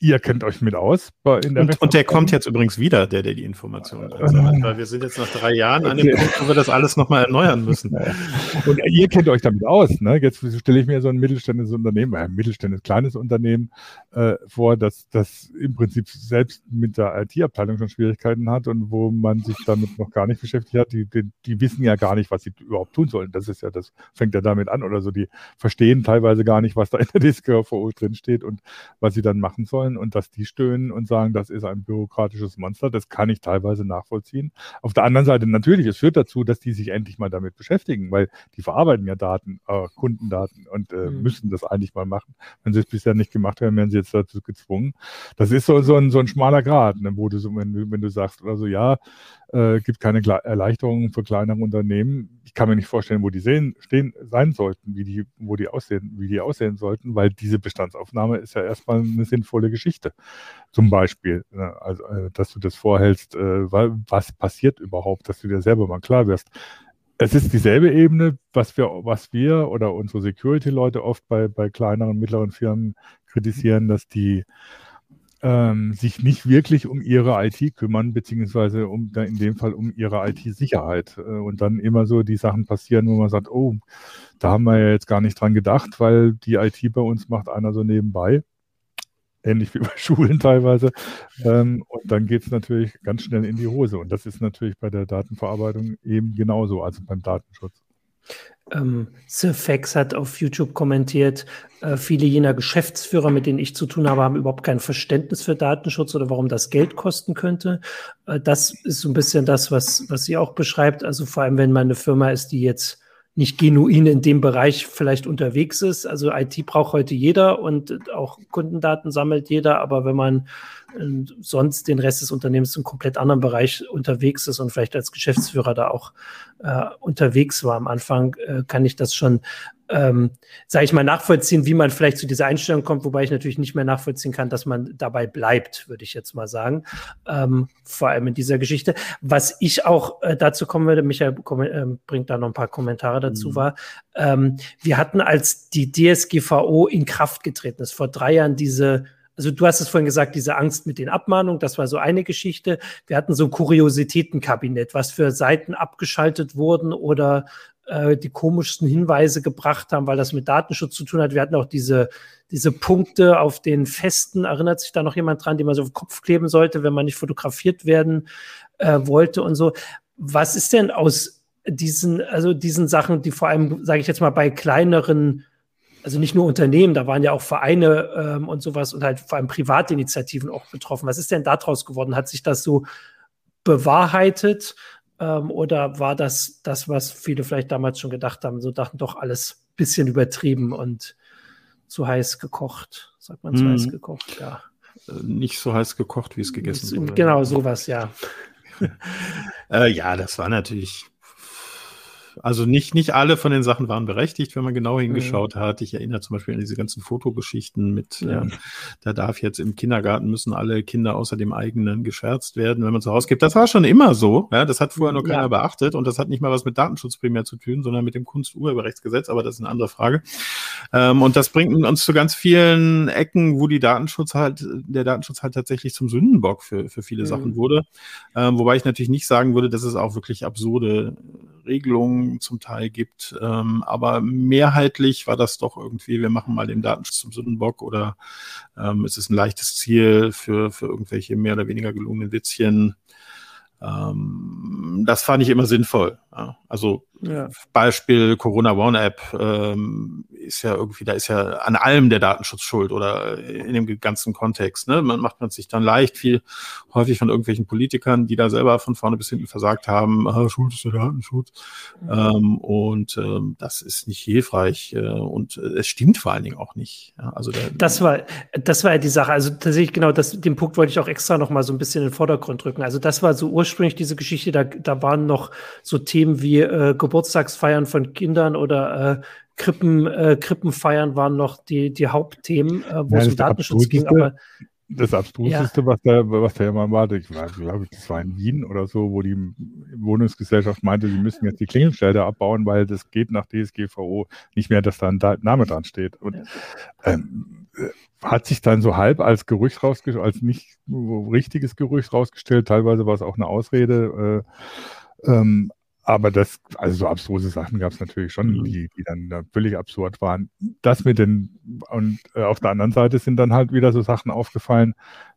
Ihr kennt euch mit aus. und, und, der kommt jetzt übrigens wieder, der, der die Informationen drin sammelt, weil wir sind jetzt nach drei Jahren an dem Punkt, wo wir das alles nochmal erneuern müssen. Und ihr kennt euch damit aus. Ne? Jetzt stelle ich mir so ein mittelständisches Unternehmen, ein mittelständisches kleines Unternehmen äh, vor, das, das im Prinzip selbst mit der IT-Abteilung schon Schwierigkeiten hat und wo man sich damit noch gar nicht beschäftigt hat. Die, die, die wissen ja gar nicht, was sie überhaupt tun sollen. Das ist ja, das fängt ja damit an oder so. Die verstehen teilweise gar nicht, was da in der DSGVO drin steht und was sie dann machen sollen wollen und dass die stöhnen und sagen, das ist ein bürokratisches Monster, das kann ich teilweise nachvollziehen. Auf der anderen Seite natürlich, es führt dazu, dass die sich endlich mal damit beschäftigen, weil die verarbeiten ja Daten, äh, Kundendaten und äh, mhm. müssen das eigentlich mal machen. Wenn sie es bisher nicht gemacht haben, werden sie jetzt dazu gezwungen. Das ist so, so, ein, so ein schmaler Grad, ne, wo du so, wenn du, wenn du sagst, also ja, äh, gibt keine Erleichterungen für kleinere Unternehmen. Ich kann mir nicht vorstellen, wo die sehen, stehen, sein sollten, wie die, wo die aussehen, wie die aussehen sollten, weil diese Bestandsaufnahme ist ja erstmal eine sinnvolle Geschichte. Zum Beispiel, ne, also, äh, dass du das vorhältst, äh, was passiert überhaupt, dass du dir selber mal klar wirst. Es ist dieselbe Ebene, was wir, was wir oder unsere Security-Leute oft bei, bei kleineren, mittleren Firmen kritisieren, dass die ähm, sich nicht wirklich um ihre IT kümmern, beziehungsweise um in dem Fall um ihre IT-Sicherheit. Äh, und dann immer so die Sachen passieren, wo man sagt, oh, da haben wir ja jetzt gar nicht dran gedacht, weil die IT bei uns macht einer so nebenbei. Ähnlich wie bei Schulen teilweise. Ähm, und dann geht es natürlich ganz schnell in die Hose. Und das ist natürlich bei der Datenverarbeitung eben genauso, also beim Datenschutz. Ähm, Fax hat auf YouTube kommentiert, äh, viele jener Geschäftsführer, mit denen ich zu tun habe, haben überhaupt kein Verständnis für Datenschutz oder warum das Geld kosten könnte. Äh, das ist so ein bisschen das, was, was sie auch beschreibt. Also vor allem, wenn man eine Firma ist, die jetzt nicht genuin in dem Bereich vielleicht unterwegs ist. Also IT braucht heute jeder und auch Kundendaten sammelt jeder, aber wenn man sonst den Rest des Unternehmens im komplett anderen Bereich unterwegs ist und vielleicht als Geschäftsführer da auch äh, unterwegs war am Anfang, äh, kann ich das schon ähm, sage ich mal, nachvollziehen, wie man vielleicht zu dieser Einstellung kommt, wobei ich natürlich nicht mehr nachvollziehen kann, dass man dabei bleibt, würde ich jetzt mal sagen. Ähm, vor allem in dieser Geschichte. Was ich auch äh, dazu kommen würde, Michael äh, bringt da noch ein paar Kommentare dazu, mhm. war, ähm, wir hatten, als die DSGVO in Kraft getreten ist, vor drei Jahren diese also du hast es vorhin gesagt, diese Angst mit den Abmahnungen, das war so eine Geschichte. Wir hatten so ein Kuriositätenkabinett, was für Seiten abgeschaltet wurden oder äh, die komischsten Hinweise gebracht haben, weil das mit Datenschutz zu tun hat. Wir hatten auch diese, diese Punkte auf den Festen, erinnert sich da noch jemand dran, die man so auf den Kopf kleben sollte, wenn man nicht fotografiert werden äh, wollte und so. Was ist denn aus diesen, also diesen Sachen, die vor allem, sage ich jetzt mal, bei kleineren also nicht nur Unternehmen, da waren ja auch Vereine ähm, und sowas und halt vor allem Privatinitiativen auch betroffen. Was ist denn daraus geworden? Hat sich das so bewahrheitet? Ähm, oder war das das, was viele vielleicht damals schon gedacht haben, so dachten doch alles ein bisschen übertrieben und zu heiß gekocht? Sagt man zu mm. heiß gekocht, ja. Äh, nicht so heiß gekocht, wie es gegessen wurde. Genau, sowas, ja. äh, ja, das war natürlich also nicht, nicht alle von den Sachen waren berechtigt, wenn man genau hingeschaut mhm. hat. Ich erinnere zum Beispiel an diese ganzen Fotogeschichten mit, ja. ähm, da darf jetzt im Kindergarten müssen alle Kinder außer dem eigenen geschwärzt werden, wenn man zu Hause gibt. Das war schon immer so. Ja, das hat vorher noch keiner ja. beachtet und das hat nicht mal was mit Datenschutz primär zu tun, sondern mit dem Kunsturheberrechtsgesetz, aber das ist eine andere Frage. Ähm, und das bringt uns zu ganz vielen Ecken, wo die Datenschutz halt, der Datenschutz halt tatsächlich zum Sündenbock für, für viele mhm. Sachen wurde. Ähm, wobei ich natürlich nicht sagen würde, dass es auch wirklich absurde Regelungen zum Teil gibt. Ähm, aber mehrheitlich war das doch irgendwie, wir machen mal den Datenschutz zum Sündenbock oder ähm, es ist ein leichtes Ziel für, für irgendwelche mehr oder weniger gelungenen Witzchen. Ähm, das fand ich immer sinnvoll. Also ja. Beispiel Corona One App ähm, ist ja irgendwie, da ist ja an allem der Datenschutz schuld oder in dem ganzen Kontext. Ne? Man macht man sich dann leicht, viel häufig von irgendwelchen Politikern, die da selber von vorne bis hinten versagt haben, ah, Schuld ist der Datenschutz. Mhm. Ähm, und ähm, das ist nicht hilfreich äh, und äh, es stimmt vor allen Dingen auch nicht. Ja? Also der, das war, das war ja die Sache. Also tatsächlich genau, das, den Punkt wollte ich auch extra noch mal so ein bisschen in den Vordergrund drücken. Also das war so ursprünglich diese Geschichte. Da, da waren noch so Themen wie äh, Geburtstagsfeiern von Kindern oder äh, Krippen, äh, Krippenfeiern waren noch die, die Hauptthemen, äh, wo ja, es um Datenschutz ging. Aber das Abstruseste, ja. was da, was da immer war, ich glaube, das war in Wien oder so, wo die Wohnungsgesellschaft meinte, sie müssen jetzt die Klingelschilder abbauen, weil das geht nach DSGVO nicht mehr, dass da ein Name dran steht. Und ähm, äh, hat sich dann so halb als Gerücht rausgestellt, als nicht richtiges Gerücht rausgestellt. Teilweise war es auch eine Ausrede. Äh, ähm, aber das, also so abstruse Sachen gab es natürlich schon, mhm. die, die dann völlig absurd waren. Das mit den, und äh, auf der anderen Seite sind dann halt wieder so Sachen aufgefallen,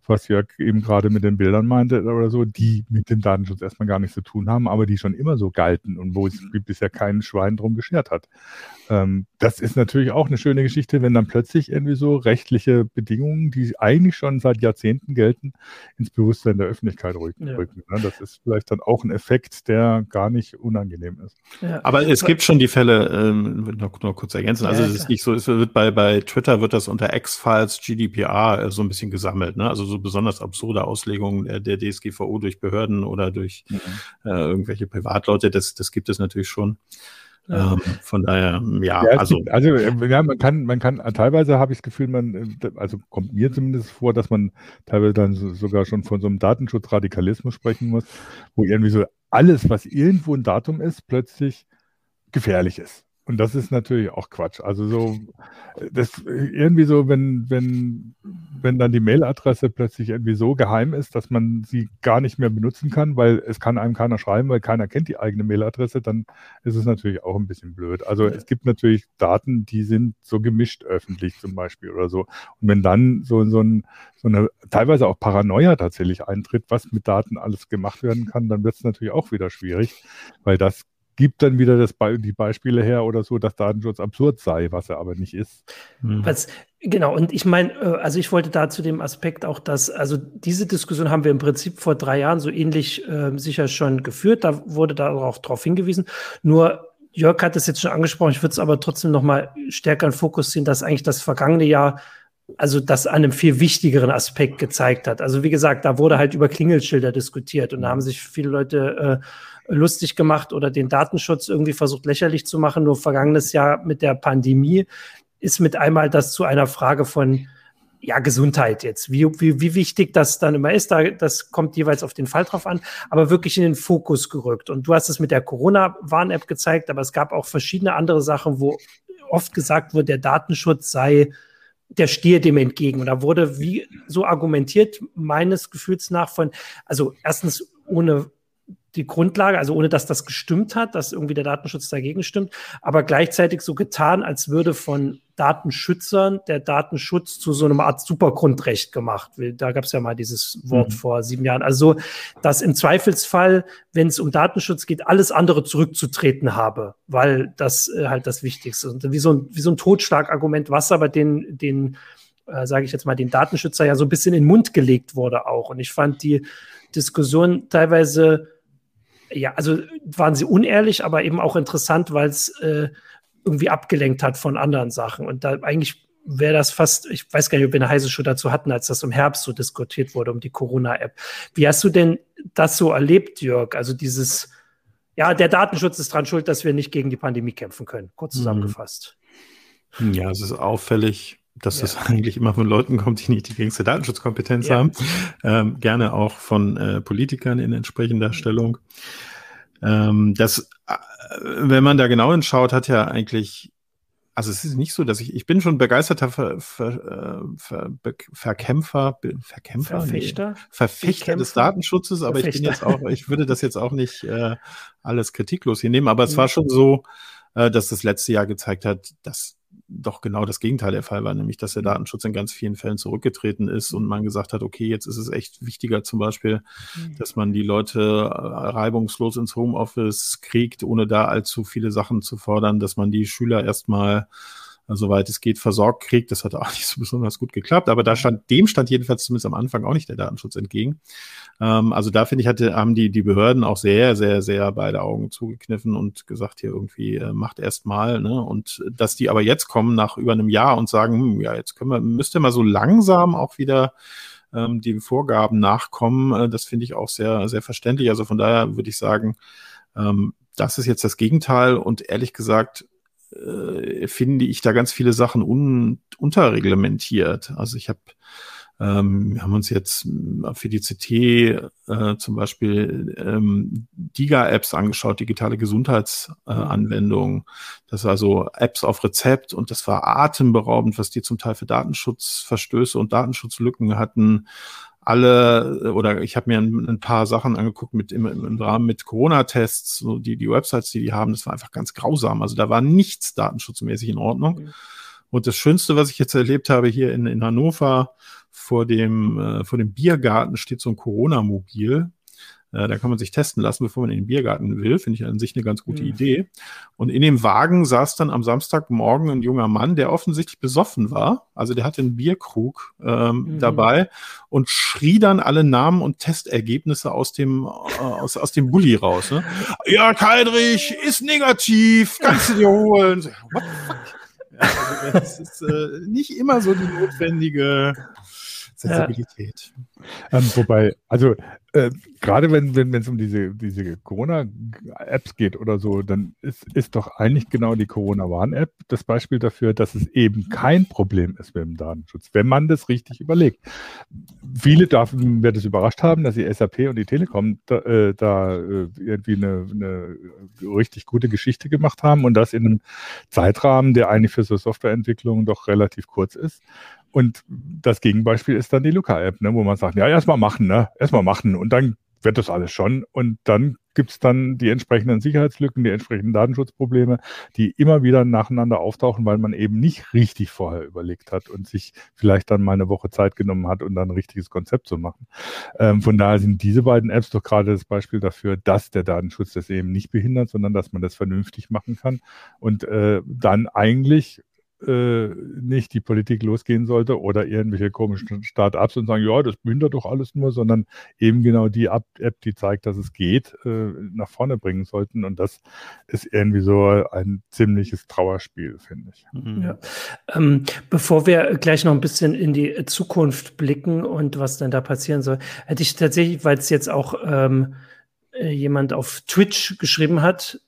was Jörg eben gerade mit den Bildern meinte oder so, die mit dem Datenschutz erstmal gar nichts zu tun haben, aber die schon immer so galten und wo es mhm. bisher kein Schwein drum geschert hat. Ähm, das ist natürlich auch eine schöne Geschichte, wenn dann plötzlich irgendwie so rechtliche Bedingungen, die eigentlich schon seit Jahrzehnten gelten, ins Bewusstsein der Öffentlichkeit rücken. Ja. Ne? Das ist vielleicht dann auch ein Effekt, der gar nicht unangenehm ist. Ja. Aber es gibt schon die Fälle, ähm, noch, noch kurz ergänzen, also es ist nicht so, es wird bei, bei Twitter wird das unter X-Files GDPR äh, so ein bisschen gesammelt, ne? also so besonders absurde Auslegungen der, der DSGVO durch Behörden oder durch mhm. äh, irgendwelche Privatleute, das, das gibt es natürlich schon. Ähm, von daher, ja, ja also. Gibt, also, äh, ja, man kann, man kann, teilweise habe ich das Gefühl, man, äh, also kommt mir zumindest vor, dass man teilweise dann so, sogar schon von so einem Datenschutzradikalismus sprechen muss, wo irgendwie so alles, was irgendwo ein Datum ist, plötzlich gefährlich ist. Und das ist natürlich auch Quatsch. Also so, das irgendwie so, wenn, wenn, wenn dann die Mailadresse plötzlich irgendwie so geheim ist, dass man sie gar nicht mehr benutzen kann, weil es kann einem keiner schreiben, weil keiner kennt die eigene Mailadresse, dann ist es natürlich auch ein bisschen blöd. Also es gibt natürlich Daten, die sind so gemischt öffentlich zum Beispiel oder so. Und wenn dann so, so, ein, so eine teilweise auch Paranoia tatsächlich eintritt, was mit Daten alles gemacht werden kann, dann wird es natürlich auch wieder schwierig, weil das gibt dann wieder das Be die Beispiele her oder so, dass Datenschutz absurd sei, was er aber nicht ist. Mhm. Was, genau, und ich meine, äh, also ich wollte da zu dem Aspekt auch, dass, also diese Diskussion haben wir im Prinzip vor drei Jahren so ähnlich äh, sicher schon geführt, da wurde da auch darauf hingewiesen. Nur Jörg hat es jetzt schon angesprochen, ich würde es aber trotzdem noch mal stärker in Fokus ziehen, dass eigentlich das vergangene Jahr also das an einem viel wichtigeren Aspekt gezeigt hat. Also wie gesagt, da wurde halt über Klingelschilder diskutiert und da haben sich viele Leute äh, lustig gemacht oder den Datenschutz irgendwie versucht lächerlich zu machen. Nur vergangenes Jahr mit der Pandemie ist mit einmal das zu einer Frage von ja, Gesundheit jetzt. Wie, wie, wie wichtig das dann immer ist, da, das kommt jeweils auf den Fall drauf an, aber wirklich in den Fokus gerückt. Und du hast es mit der Corona-Warn-App gezeigt, aber es gab auch verschiedene andere Sachen, wo oft gesagt wird, der Datenschutz sei, der stehe dem entgegen. Und da wurde wie so argumentiert, meines Gefühls nach von, also erstens ohne die Grundlage, also ohne dass das gestimmt hat, dass irgendwie der Datenschutz dagegen stimmt, aber gleichzeitig so getan, als würde von Datenschützern der Datenschutz zu so einer Art Supergrundrecht gemacht. Da gab es ja mal dieses Wort mhm. vor sieben Jahren. Also, dass im Zweifelsfall, wenn es um Datenschutz geht, alles andere zurückzutreten habe, weil das äh, halt das Wichtigste ist. Und wie so ein, wie so ein Totschlagargument, was aber den, den äh, sage ich jetzt mal, den Datenschützer ja so ein bisschen in den Mund gelegt wurde auch. Und ich fand die Diskussion teilweise ja, also waren sie unehrlich, aber eben auch interessant, weil es äh, irgendwie abgelenkt hat von anderen Sachen. Und da eigentlich wäre das fast, ich weiß gar nicht, ob wir eine heiße Show dazu hatten, als das im Herbst so diskutiert wurde, um die Corona-App. Wie hast du denn das so erlebt, Jörg? Also dieses, ja, der Datenschutz ist dran schuld, dass wir nicht gegen die Pandemie kämpfen können. Kurz mhm. zusammengefasst. Ja, es ist auffällig, dass ja. es eigentlich immer von Leuten kommt, die nicht die geringste Datenschutzkompetenz ja. haben. Ähm, gerne auch von äh, Politikern in entsprechender Stellung. Ähm, das, äh, wenn man da genau hinschaut, hat ja eigentlich, also es ist nicht so, dass ich, ich bin schon begeisterter Ver, Ver, äh, Ver, Verkämpfer, Verkämpfer, Verfechter, nee, Verfechter des Datenschutzes, aber Verfechter. ich bin jetzt auch, ich würde das jetzt auch nicht äh, alles kritiklos hier nehmen, aber es war mhm. schon so, äh, dass das letzte Jahr gezeigt hat, dass doch genau das Gegenteil der Fall war, nämlich dass der Datenschutz in ganz vielen Fällen zurückgetreten ist und man gesagt hat, okay, jetzt ist es echt wichtiger zum Beispiel, mhm. dass man die Leute äh, reibungslos ins Homeoffice kriegt, ohne da allzu viele Sachen zu fordern, dass man die Schüler erstmal soweit es geht, versorgt kriegt. Das hat auch nicht so besonders gut geklappt, aber da stand, dem stand jedenfalls zumindest am Anfang auch nicht der Datenschutz entgegen. Ähm, also da finde ich, hatte, haben die, die Behörden auch sehr, sehr, sehr beide Augen zugekniffen und gesagt, hier irgendwie, äh, macht erst mal, ne? Und dass die aber jetzt kommen nach über einem Jahr und sagen, hm, ja, jetzt können wir, müsst ihr mal so langsam auch wieder ähm, die Vorgaben nachkommen, äh, das finde ich auch sehr, sehr verständlich. Also von daher würde ich sagen, ähm, das ist jetzt das Gegenteil und ehrlich gesagt, äh, finde ich da ganz viele Sachen un unterreglementiert. Also ich habe ähm, wir haben uns jetzt für die CT äh, zum Beispiel ähm, DIGA-Apps angeschaut, digitale Gesundheitsanwendungen. Äh, das war also Apps auf Rezept und das war atemberaubend, was die zum Teil für Datenschutzverstöße und Datenschutzlücken hatten alle oder ich habe mir ein, ein, paar Sachen angeguckt mit im, im Rahmen mit Corona-Tests, so die die Websites, die die haben, das war einfach ganz grausam. Also da war nichts datenschutzmäßig in Ordnung. Mhm. Und das Schönste, was ich jetzt erlebt habe hier in, in Hannover vor dem äh, vor dem Biergarten steht so ein Corona-Mobil äh, da kann man sich testen lassen, bevor man in den Biergarten will. Finde ich an sich eine ganz gute mhm. Idee. Und in dem Wagen saß dann am Samstagmorgen ein junger Mann, der offensichtlich besoffen war. Also der hatte einen Bierkrug ähm, mhm. dabei und schrie dann alle Namen und Testergebnisse aus dem, äh, aus, aus dem Bulli raus. Ne? Ja, Keidrich ist negativ, kannst du dir holen. What the fuck? Ja, also das ist äh, nicht immer so die notwendige Sensibilität. Ja. Ähm, wobei, also äh, gerade wenn wenn es um diese diese Corona-Apps geht oder so, dann ist, ist doch eigentlich genau die Corona-Warn-App das Beispiel dafür, dass es eben kein Problem ist mit dem Datenschutz, wenn man das richtig überlegt. Viele davon wird es überrascht haben, dass die SAP und die Telekom da, äh, da äh, irgendwie eine, eine richtig gute Geschichte gemacht haben und das in einem Zeitrahmen, der eigentlich für so Softwareentwicklung doch relativ kurz ist. Und das Gegenbeispiel ist dann die Luca-App, ne, wo man sagt, ja, erstmal machen, ne? Erstmal machen und dann wird das alles schon. Und dann gibt es dann die entsprechenden Sicherheitslücken, die entsprechenden Datenschutzprobleme, die immer wieder nacheinander auftauchen, weil man eben nicht richtig vorher überlegt hat und sich vielleicht dann mal eine Woche Zeit genommen hat und dann ein richtiges Konzept zu machen. Ähm, von daher sind diese beiden Apps doch gerade das Beispiel dafür, dass der Datenschutz das eben nicht behindert, sondern dass man das vernünftig machen kann und äh, dann eigentlich äh, nicht die Politik losgehen sollte oder irgendwelche komischen Start-ups und sagen, ja, das behindert doch alles nur, sondern eben genau die App, die zeigt, dass es geht, äh, nach vorne bringen sollten. Und das ist irgendwie so ein ziemliches Trauerspiel, finde ich. Mhm. Ja. Ähm, bevor wir gleich noch ein bisschen in die Zukunft blicken und was denn da passieren soll, hätte ich tatsächlich, weil es jetzt auch ähm, äh, jemand auf Twitch geschrieben hat,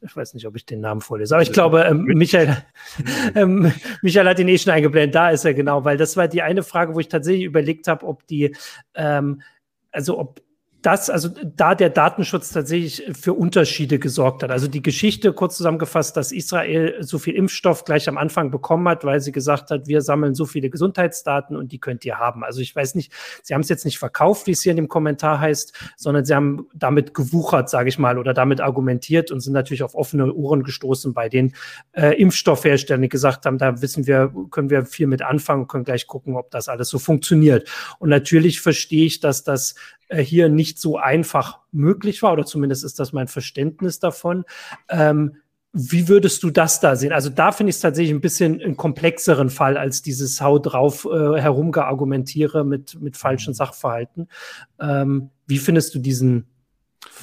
ich weiß nicht, ob ich den Namen vorlese, aber ich glaube, ähm, Michael, ähm, Michael hat ihn eh schon eingeblendet, da ist er genau, weil das war die eine Frage, wo ich tatsächlich überlegt habe, ob die, ähm, also ob das, also da der Datenschutz tatsächlich für Unterschiede gesorgt hat. Also die Geschichte kurz zusammengefasst, dass Israel so viel Impfstoff gleich am Anfang bekommen hat, weil sie gesagt hat, wir sammeln so viele Gesundheitsdaten und die könnt ihr haben. Also ich weiß nicht, sie haben es jetzt nicht verkauft, wie es hier in dem Kommentar heißt, sondern sie haben damit gewuchert, sage ich mal, oder damit argumentiert und sind natürlich auf offene Ohren gestoßen bei den äh, Impfstoffherstellern, die gesagt haben, da wissen wir, können wir viel mit anfangen, können gleich gucken, ob das alles so funktioniert. Und natürlich verstehe ich, dass das äh, hier nicht so einfach möglich war, oder zumindest ist das mein Verständnis davon. Ähm, wie würdest du das da sehen? Also da finde ich es tatsächlich ein bisschen einen komplexeren Fall als dieses Hau drauf äh, herumgeargumentiere mit, mit falschen mhm. Sachverhalten. Ähm, wie findest du diesen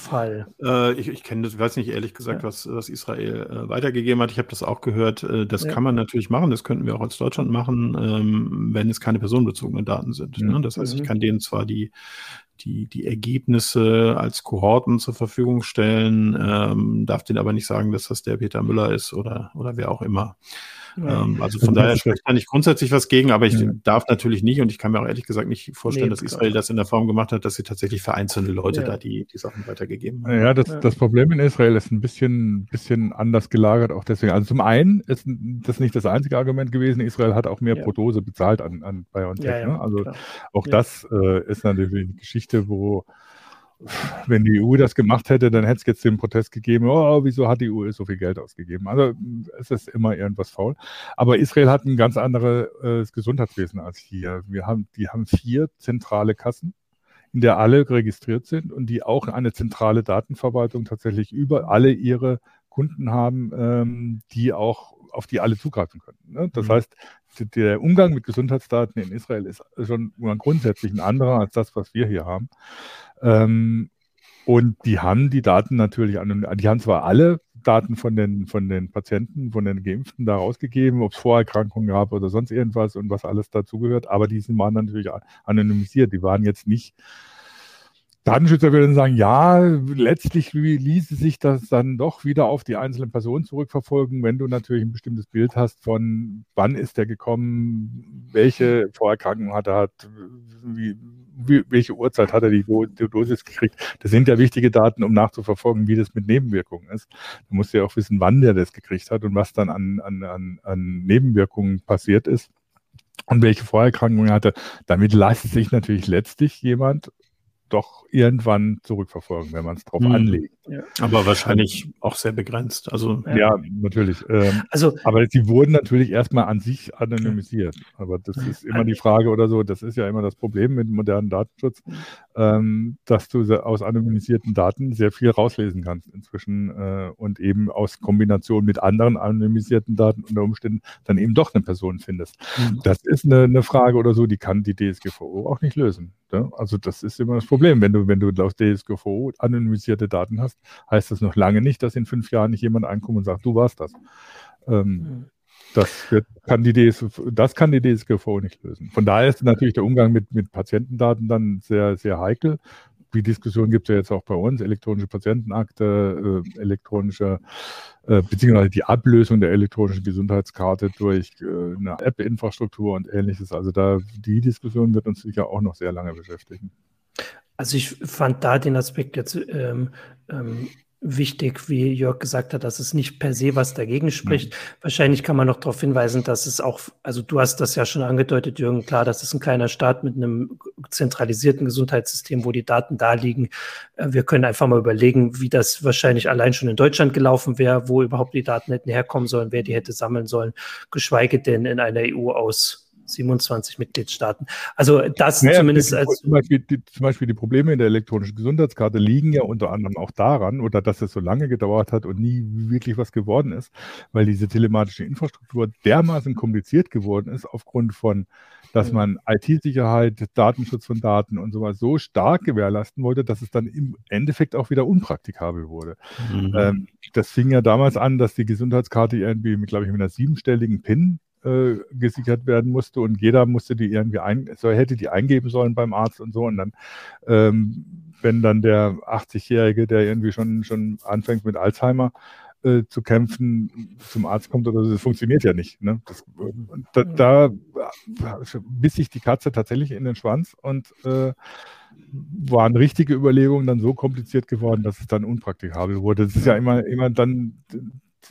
Fall? Äh, ich ich kenne das, weiß nicht ehrlich gesagt, ja. was, was Israel äh, weitergegeben hat. Ich habe das auch gehört. Äh, das ja. kann man natürlich machen. Das könnten wir auch als Deutschland machen, ähm, wenn es keine personenbezogenen Daten sind. Ne? Das heißt, mhm. ich kann denen zwar die, die, die Ergebnisse als Kohorten zur Verfügung stellen, ähm, darf denen aber nicht sagen, dass das der Peter Müller ist oder, oder wer auch immer. Ähm, also von daher spricht da nicht grundsätzlich was gegen, aber ich ja. darf natürlich nicht und ich kann mir auch ehrlich gesagt nicht vorstellen, nee, dass Israel das in der Form gemacht hat, dass sie tatsächlich für einzelne Leute ja. da die, die Sachen weitergegeben haben. Ja, das, das Problem in Israel ist ein bisschen, bisschen anders gelagert, auch deswegen. Also zum einen ist das nicht das einzige Argument gewesen, Israel hat auch mehr pro Dose bezahlt an, an BioNTech. Ne? Also klar. auch das äh, ist natürlich eine Geschichte, wo wenn die EU das gemacht hätte, dann hätte es jetzt den Protest gegeben, oh, wieso hat die EU so viel Geld ausgegeben? Also es ist immer irgendwas faul. Aber Israel hat ein ganz anderes äh, Gesundheitswesen als hier. Wir haben, die haben vier zentrale Kassen, in der alle registriert sind und die auch eine zentrale Datenverwaltung tatsächlich über alle ihre Kunden haben, ähm, die auch auf die alle zugreifen können. Ne? Das mhm. heißt, der Umgang mit Gesundheitsdaten in Israel ist schon grundsätzlich ein anderer als das, was wir hier haben. Ähm, und die haben die Daten natürlich, an, die haben zwar alle Daten von den, von den Patienten, von den Geimpften da rausgegeben, ob es Vorerkrankungen gab oder sonst irgendwas und was alles dazugehört, aber die waren natürlich anonymisiert. Die waren jetzt nicht Datenschützer würden sagen, ja, letztlich ließe sich das dann doch wieder auf die einzelnen Personen zurückverfolgen, wenn du natürlich ein bestimmtes Bild hast von, wann ist der gekommen, welche Vorerkrankung hat er, hat, wie, wie, welche Uhrzeit hat er die, die, Dosis gekriegt. Das sind ja wichtige Daten, um nachzuverfolgen, wie das mit Nebenwirkungen ist. Du musst ja auch wissen, wann der das gekriegt hat und was dann an, an, an, Nebenwirkungen passiert ist und welche Vorerkrankungen er hatte. Damit lässt sich natürlich letztlich jemand doch irgendwann zurückverfolgen, wenn man es drauf mhm. anlegt. Ja. Aber wahrscheinlich auch sehr begrenzt. Also ja, ja natürlich. Ähm, also, aber sie wurden natürlich erstmal an sich anonymisiert. Aber das ist immer die Frage oder so. Das ist ja immer das Problem mit modernem Datenschutz, ähm, dass du aus anonymisierten Daten sehr viel rauslesen kannst inzwischen äh, und eben aus Kombination mit anderen anonymisierten Daten unter Umständen dann eben doch eine Person findest. Mhm. Das ist eine, eine Frage oder so, die kann die DSGVO auch nicht lösen. Ne? Also das ist immer das Problem. Wenn du, wenn du laut DSGVO anonymisierte Daten hast, heißt das noch lange nicht, dass in fünf Jahren nicht jemand ankommt und sagt, du warst das. Ähm, mhm. Das, wird, kann die DSGVO, das kann die DSGVO nicht lösen. Von daher ist natürlich der Umgang mit, mit Patientendaten dann sehr, sehr heikel die Diskussion gibt es ja jetzt auch bei uns, elektronische Patientenakte, äh, elektronische, äh, beziehungsweise die Ablösung der elektronischen Gesundheitskarte durch äh, eine App-Infrastruktur und ähnliches. Also da, die Diskussion wird uns sicher auch noch sehr lange beschäftigen. Also ich fand da den Aspekt jetzt ähm, ähm, wichtig, wie Jörg gesagt hat, dass es nicht per se was dagegen spricht. Mhm. Wahrscheinlich kann man noch darauf hinweisen, dass es auch, also du hast das ja schon angedeutet, Jürgen, klar, das ist ein kleiner Staat mit einem zentralisierten Gesundheitssystem, wo die Daten da liegen. Äh, wir können einfach mal überlegen, wie das wahrscheinlich allein schon in Deutschland gelaufen wäre, wo überhaupt die Daten hätten herkommen sollen, wer die hätte sammeln sollen, geschweige denn in einer EU aus 27 Mitgliedstaaten. Also das naja, zumindest die, als. Zum Beispiel, die, zum Beispiel die Probleme in der elektronischen Gesundheitskarte liegen ja unter anderem auch daran, oder dass es so lange gedauert hat und nie wirklich was geworden ist, weil diese telematische Infrastruktur dermaßen kompliziert geworden ist aufgrund von, dass man IT-Sicherheit, Datenschutz von Daten und sowas so stark gewährleisten wollte, dass es dann im Endeffekt auch wieder unpraktikabel wurde. Mhm. Ähm, das fing ja damals an, dass die Gesundheitskarte irgendwie, mit, glaube ich, mit einer siebenstelligen PIN äh, gesichert werden musste und jeder musste die irgendwie ein, so hätte die eingeben sollen beim Arzt und so und dann, ähm, wenn dann der 80-Jährige, der irgendwie schon, schon anfängt mit Alzheimer, äh, zu kämpfen, zum Arzt kommt oder so, das funktioniert ja nicht. Ne? Das, da, da biss sich die Katze tatsächlich in den Schwanz und äh, waren richtige Überlegungen dann so kompliziert geworden, dass es dann unpraktikabel wurde. Das ist ja immer, immer dann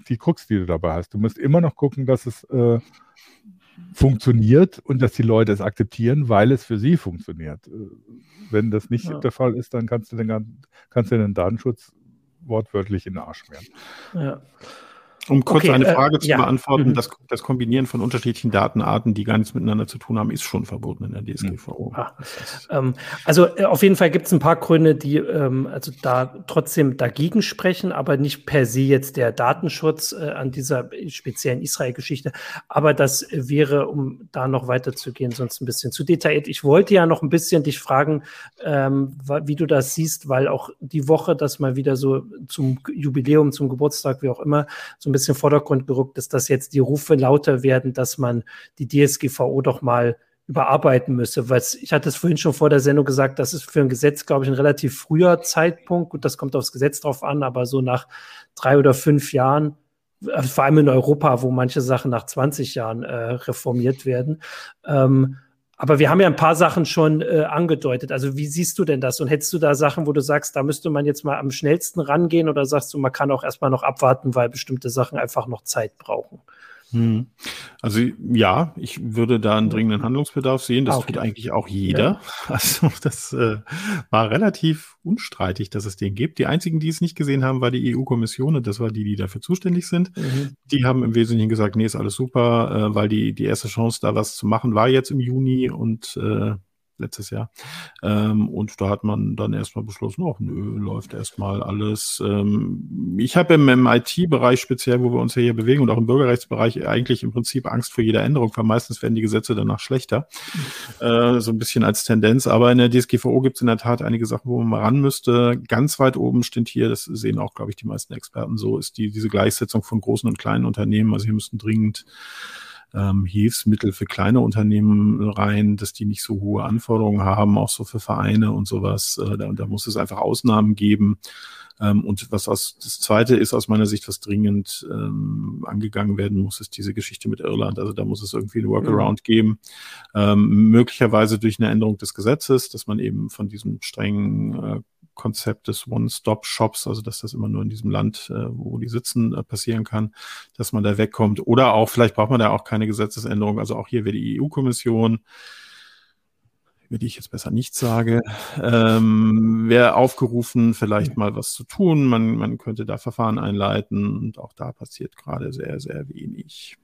die Krux, die du dabei hast. Du musst immer noch gucken, dass es äh, funktioniert und dass die Leute es akzeptieren, weil es für sie funktioniert. Äh, wenn das nicht ja. der Fall ist, dann kannst du den, kannst du den Datenschutz wortwörtlich in den Arsch schmieren. Ja. Um kurz okay, eine äh, Frage äh, zu ja. beantworten, mhm. das, das, Kombinieren von unterschiedlichen Datenarten, die gar nichts miteinander zu tun haben, ist schon verboten in der DSGVO. Ah, ähm, also äh, auf jeden Fall gibt es ein paar Gründe, die ähm, also da trotzdem dagegen sprechen, aber nicht per se jetzt der Datenschutz äh, an dieser speziellen Israel-Geschichte. Aber das wäre, um da noch weiterzugehen, sonst ein bisschen zu detailliert. Ich wollte ja noch ein bisschen dich fragen, ähm, wie du das siehst, weil auch die Woche, das mal wieder so zum Jubiläum, zum Geburtstag, wie auch immer, so ein bisschen Vordergrund gerückt ist, dass jetzt die Rufe lauter werden, dass man die DSGVO doch mal überarbeiten müsse. Weil ich hatte es vorhin schon vor der Sendung gesagt, das ist für ein Gesetz, glaube ich, ein relativ früher Zeitpunkt. Und das kommt aufs Gesetz drauf an, aber so nach drei oder fünf Jahren, äh, vor allem in Europa, wo manche Sachen nach 20 Jahren äh, reformiert werden, ähm, aber wir haben ja ein paar Sachen schon äh, angedeutet. Also wie siehst du denn das? Und hättest du da Sachen, wo du sagst, da müsste man jetzt mal am schnellsten rangehen oder sagst du, man kann auch erstmal noch abwarten, weil bestimmte Sachen einfach noch Zeit brauchen? Hm. Also ja, ich würde da einen dringenden Handlungsbedarf sehen. Das ah, okay. tut eigentlich auch jeder. Ja. Also das äh, war relativ unstreitig, dass es den gibt. Die einzigen, die es nicht gesehen haben, war die EU-Kommission und das war die, die dafür zuständig sind. Mhm. Die haben im Wesentlichen gesagt, nee, ist alles super, äh, weil die, die erste Chance, da was zu machen, war jetzt im Juni und äh, letztes Jahr. Ähm, und da hat man dann erstmal beschlossen, oh, nö, läuft erstmal alles. Ähm, ich habe im, im IT-Bereich speziell, wo wir uns hier bewegen und auch im Bürgerrechtsbereich eigentlich im Prinzip Angst vor jeder Änderung, weil meistens werden die Gesetze danach schlechter. Äh, so ein bisschen als Tendenz. Aber in der DSGVO gibt es in der Tat einige Sachen, wo man mal ran müsste. Ganz weit oben steht hier, das sehen auch, glaube ich, die meisten Experten so, ist die, diese Gleichsetzung von großen und kleinen Unternehmen. Also hier müssten dringend ähm, Hilfsmittel für kleine Unternehmen rein, dass die nicht so hohe Anforderungen haben, auch so für Vereine und sowas. Äh, da, da muss es einfach Ausnahmen geben. Ähm, und was aus, das zweite ist aus meiner Sicht, was dringend ähm, angegangen werden muss, ist diese Geschichte mit Irland. Also da muss es irgendwie ein Workaround mhm. geben. Ähm, möglicherweise durch eine Änderung des Gesetzes, dass man eben von diesem strengen äh, Konzept des One-Stop-Shops, also dass das immer nur in diesem Land, äh, wo die sitzen, äh, passieren kann, dass man da wegkommt. Oder auch, vielleicht braucht man da auch keine Gesetzesänderung. Also auch hier wäre die EU-Kommission, über die ich jetzt besser nichts sage, ähm, wäre aufgerufen, vielleicht mal was zu tun. Man, man könnte da Verfahren einleiten und auch da passiert gerade sehr, sehr wenig.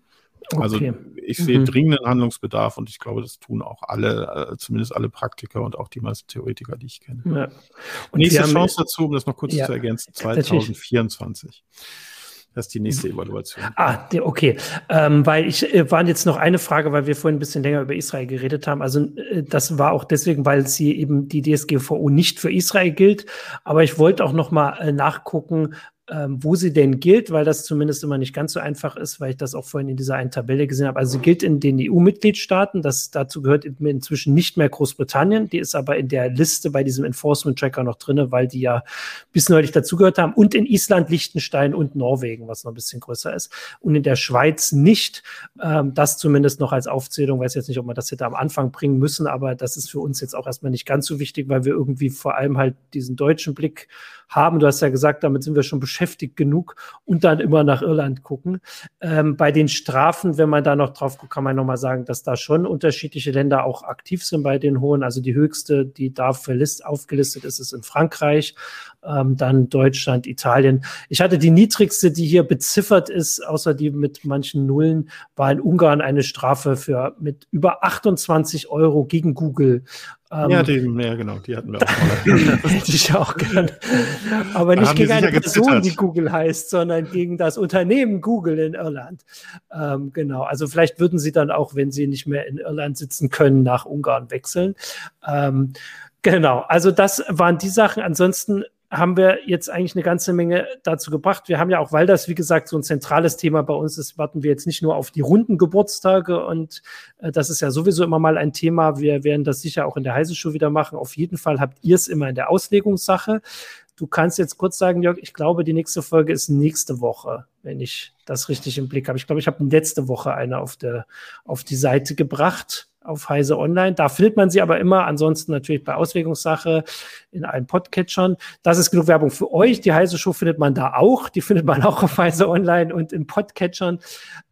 Also okay. ich sehe mhm. dringenden Handlungsbedarf und ich glaube, das tun auch alle, äh, zumindest alle Praktiker und auch die meisten Theoretiker, die ich kenne. Ja. Und Nächste Chance dazu, um das noch kurz ja, zu ergänzen, 2024. Natürlich. Das ist die nächste Evaluation. Ah, okay. Ähm, weil ich äh, war jetzt noch eine Frage, weil wir vorhin ein bisschen länger über Israel geredet haben. Also äh, das war auch deswegen, weil sie eben die DSGVO nicht für Israel gilt. Aber ich wollte auch noch mal äh, nachgucken, ähm, wo sie denn gilt, weil das zumindest immer nicht ganz so einfach ist, weil ich das auch vorhin in dieser einen Tabelle gesehen habe. Also sie gilt in den EU-Mitgliedstaaten, das dazu gehört inzwischen nicht mehr Großbritannien, die ist aber in der Liste bei diesem Enforcement-Tracker noch drin, weil die ja bis neulich dazugehört haben und in Island, Liechtenstein und Norwegen, was noch ein bisschen größer ist und in der Schweiz nicht. Ähm, das zumindest noch als Aufzählung, weiß jetzt nicht, ob man das hätte am Anfang bringen müssen, aber das ist für uns jetzt auch erstmal nicht ganz so wichtig, weil wir irgendwie vor allem halt diesen deutschen Blick haben. Du hast ja gesagt, damit sind wir schon beschäftigt genug und dann immer nach Irland gucken. Ähm, bei den Strafen, wenn man da noch drauf guckt, kann man nochmal sagen, dass da schon unterschiedliche Länder auch aktiv sind bei den hohen. Also die höchste, die da für List aufgelistet ist, ist in Frankreich ähm, dann Deutschland, Italien. Ich hatte die niedrigste, die hier beziffert ist, außer die mit manchen Nullen, war in Ungarn eine Strafe für mit über 28 Euro gegen Google. Ähm, ja, die, ja, genau, die hatten wir auch mal. Hätte ich auch gern. Aber nicht gegen eine Person, gezittert. die Google heißt, sondern gegen das Unternehmen Google in Irland. Ähm, genau, also vielleicht würden sie dann auch, wenn sie nicht mehr in Irland sitzen können, nach Ungarn wechseln. Ähm, genau, also das waren die Sachen. Ansonsten haben wir jetzt eigentlich eine ganze Menge dazu gebracht. Wir haben ja auch, weil das, wie gesagt, so ein zentrales Thema bei uns ist, warten wir jetzt nicht nur auf die runden Geburtstage und äh, das ist ja sowieso immer mal ein Thema. Wir werden das sicher auch in der Heise Show wieder machen. Auf jeden Fall habt ihr es immer in der Auslegungssache. Du kannst jetzt kurz sagen, Jörg, ich glaube, die nächste Folge ist nächste Woche, wenn ich das richtig im Blick habe. Ich glaube, ich habe letzte Woche eine auf, der, auf die Seite gebracht auf Heise Online. Da findet man sie aber immer. Ansonsten natürlich bei Auswägungssache in allen Podcatchern. Das ist genug Werbung für euch. Die Heise Show findet man da auch. Die findet man auch auf Heise Online und in Podcatchern.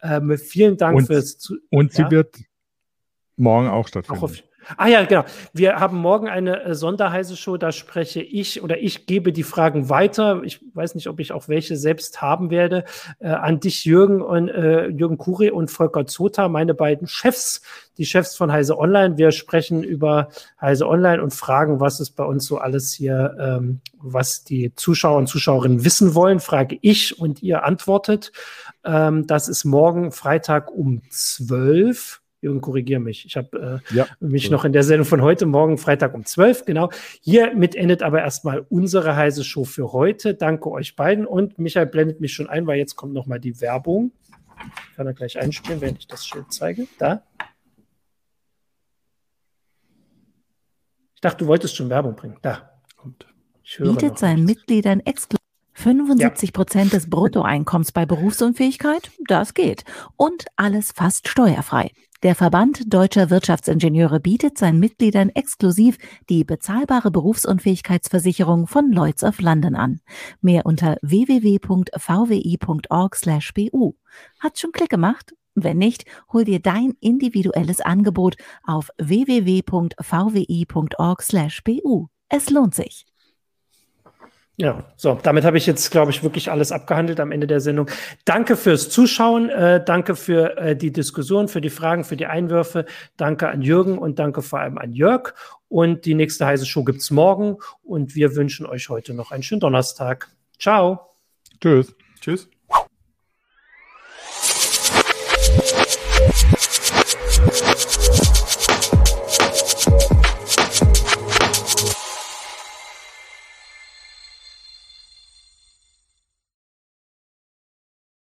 Ähm, vielen Dank und, fürs zu Und sie ja? wird morgen auch stattfinden. Auch auf, Ah ja, genau. Wir haben morgen eine äh, Sonderheise-Show, da spreche ich oder ich gebe die Fragen weiter. Ich weiß nicht, ob ich auch welche selbst haben werde. Äh, an dich, Jürgen und äh, Jürgen Kuri und Volker Zota, meine beiden Chefs, die Chefs von Heise Online. Wir sprechen über Heise Online und fragen, was ist bei uns so alles hier, ähm, was die Zuschauer und Zuschauerinnen wissen wollen, frage ich und ihr antwortet. Ähm, das ist morgen Freitag um zwölf Jürgen, korrigiere mich. Ich habe äh, ja, mich so. noch in der Sendung von heute Morgen, Freitag um 12, genau. Hiermit endet aber erstmal unsere heiße Show für heute. Danke euch beiden und Michael blendet mich schon ein, weil jetzt kommt nochmal die Werbung. Ich kann er gleich einspielen, wenn ich das Schild zeige. Da. Ich dachte, du wolltest schon Werbung bringen. Da. Kommt. Bietet seinen Mitgliedern exklusiv 75 Prozent ja. des Bruttoeinkommens bei Berufsunfähigkeit? Das geht. Und alles fast steuerfrei. Der Verband Deutscher Wirtschaftsingenieure bietet seinen Mitgliedern exklusiv die bezahlbare Berufsunfähigkeitsversicherung von Lloyds of London an. Mehr unter www.vwi.org/bu. Hat schon Klick gemacht? Wenn nicht, hol dir dein individuelles Angebot auf www.vwi.org/bu. Es lohnt sich. Ja, so, damit habe ich jetzt, glaube ich, wirklich alles abgehandelt am Ende der Sendung. Danke fürs Zuschauen, äh, danke für äh, die Diskussion, für die Fragen, für die Einwürfe. Danke an Jürgen und danke vor allem an Jörg. Und die nächste heiße Show gibt's morgen und wir wünschen euch heute noch einen schönen Donnerstag. Ciao. Tschüss. Tschüss.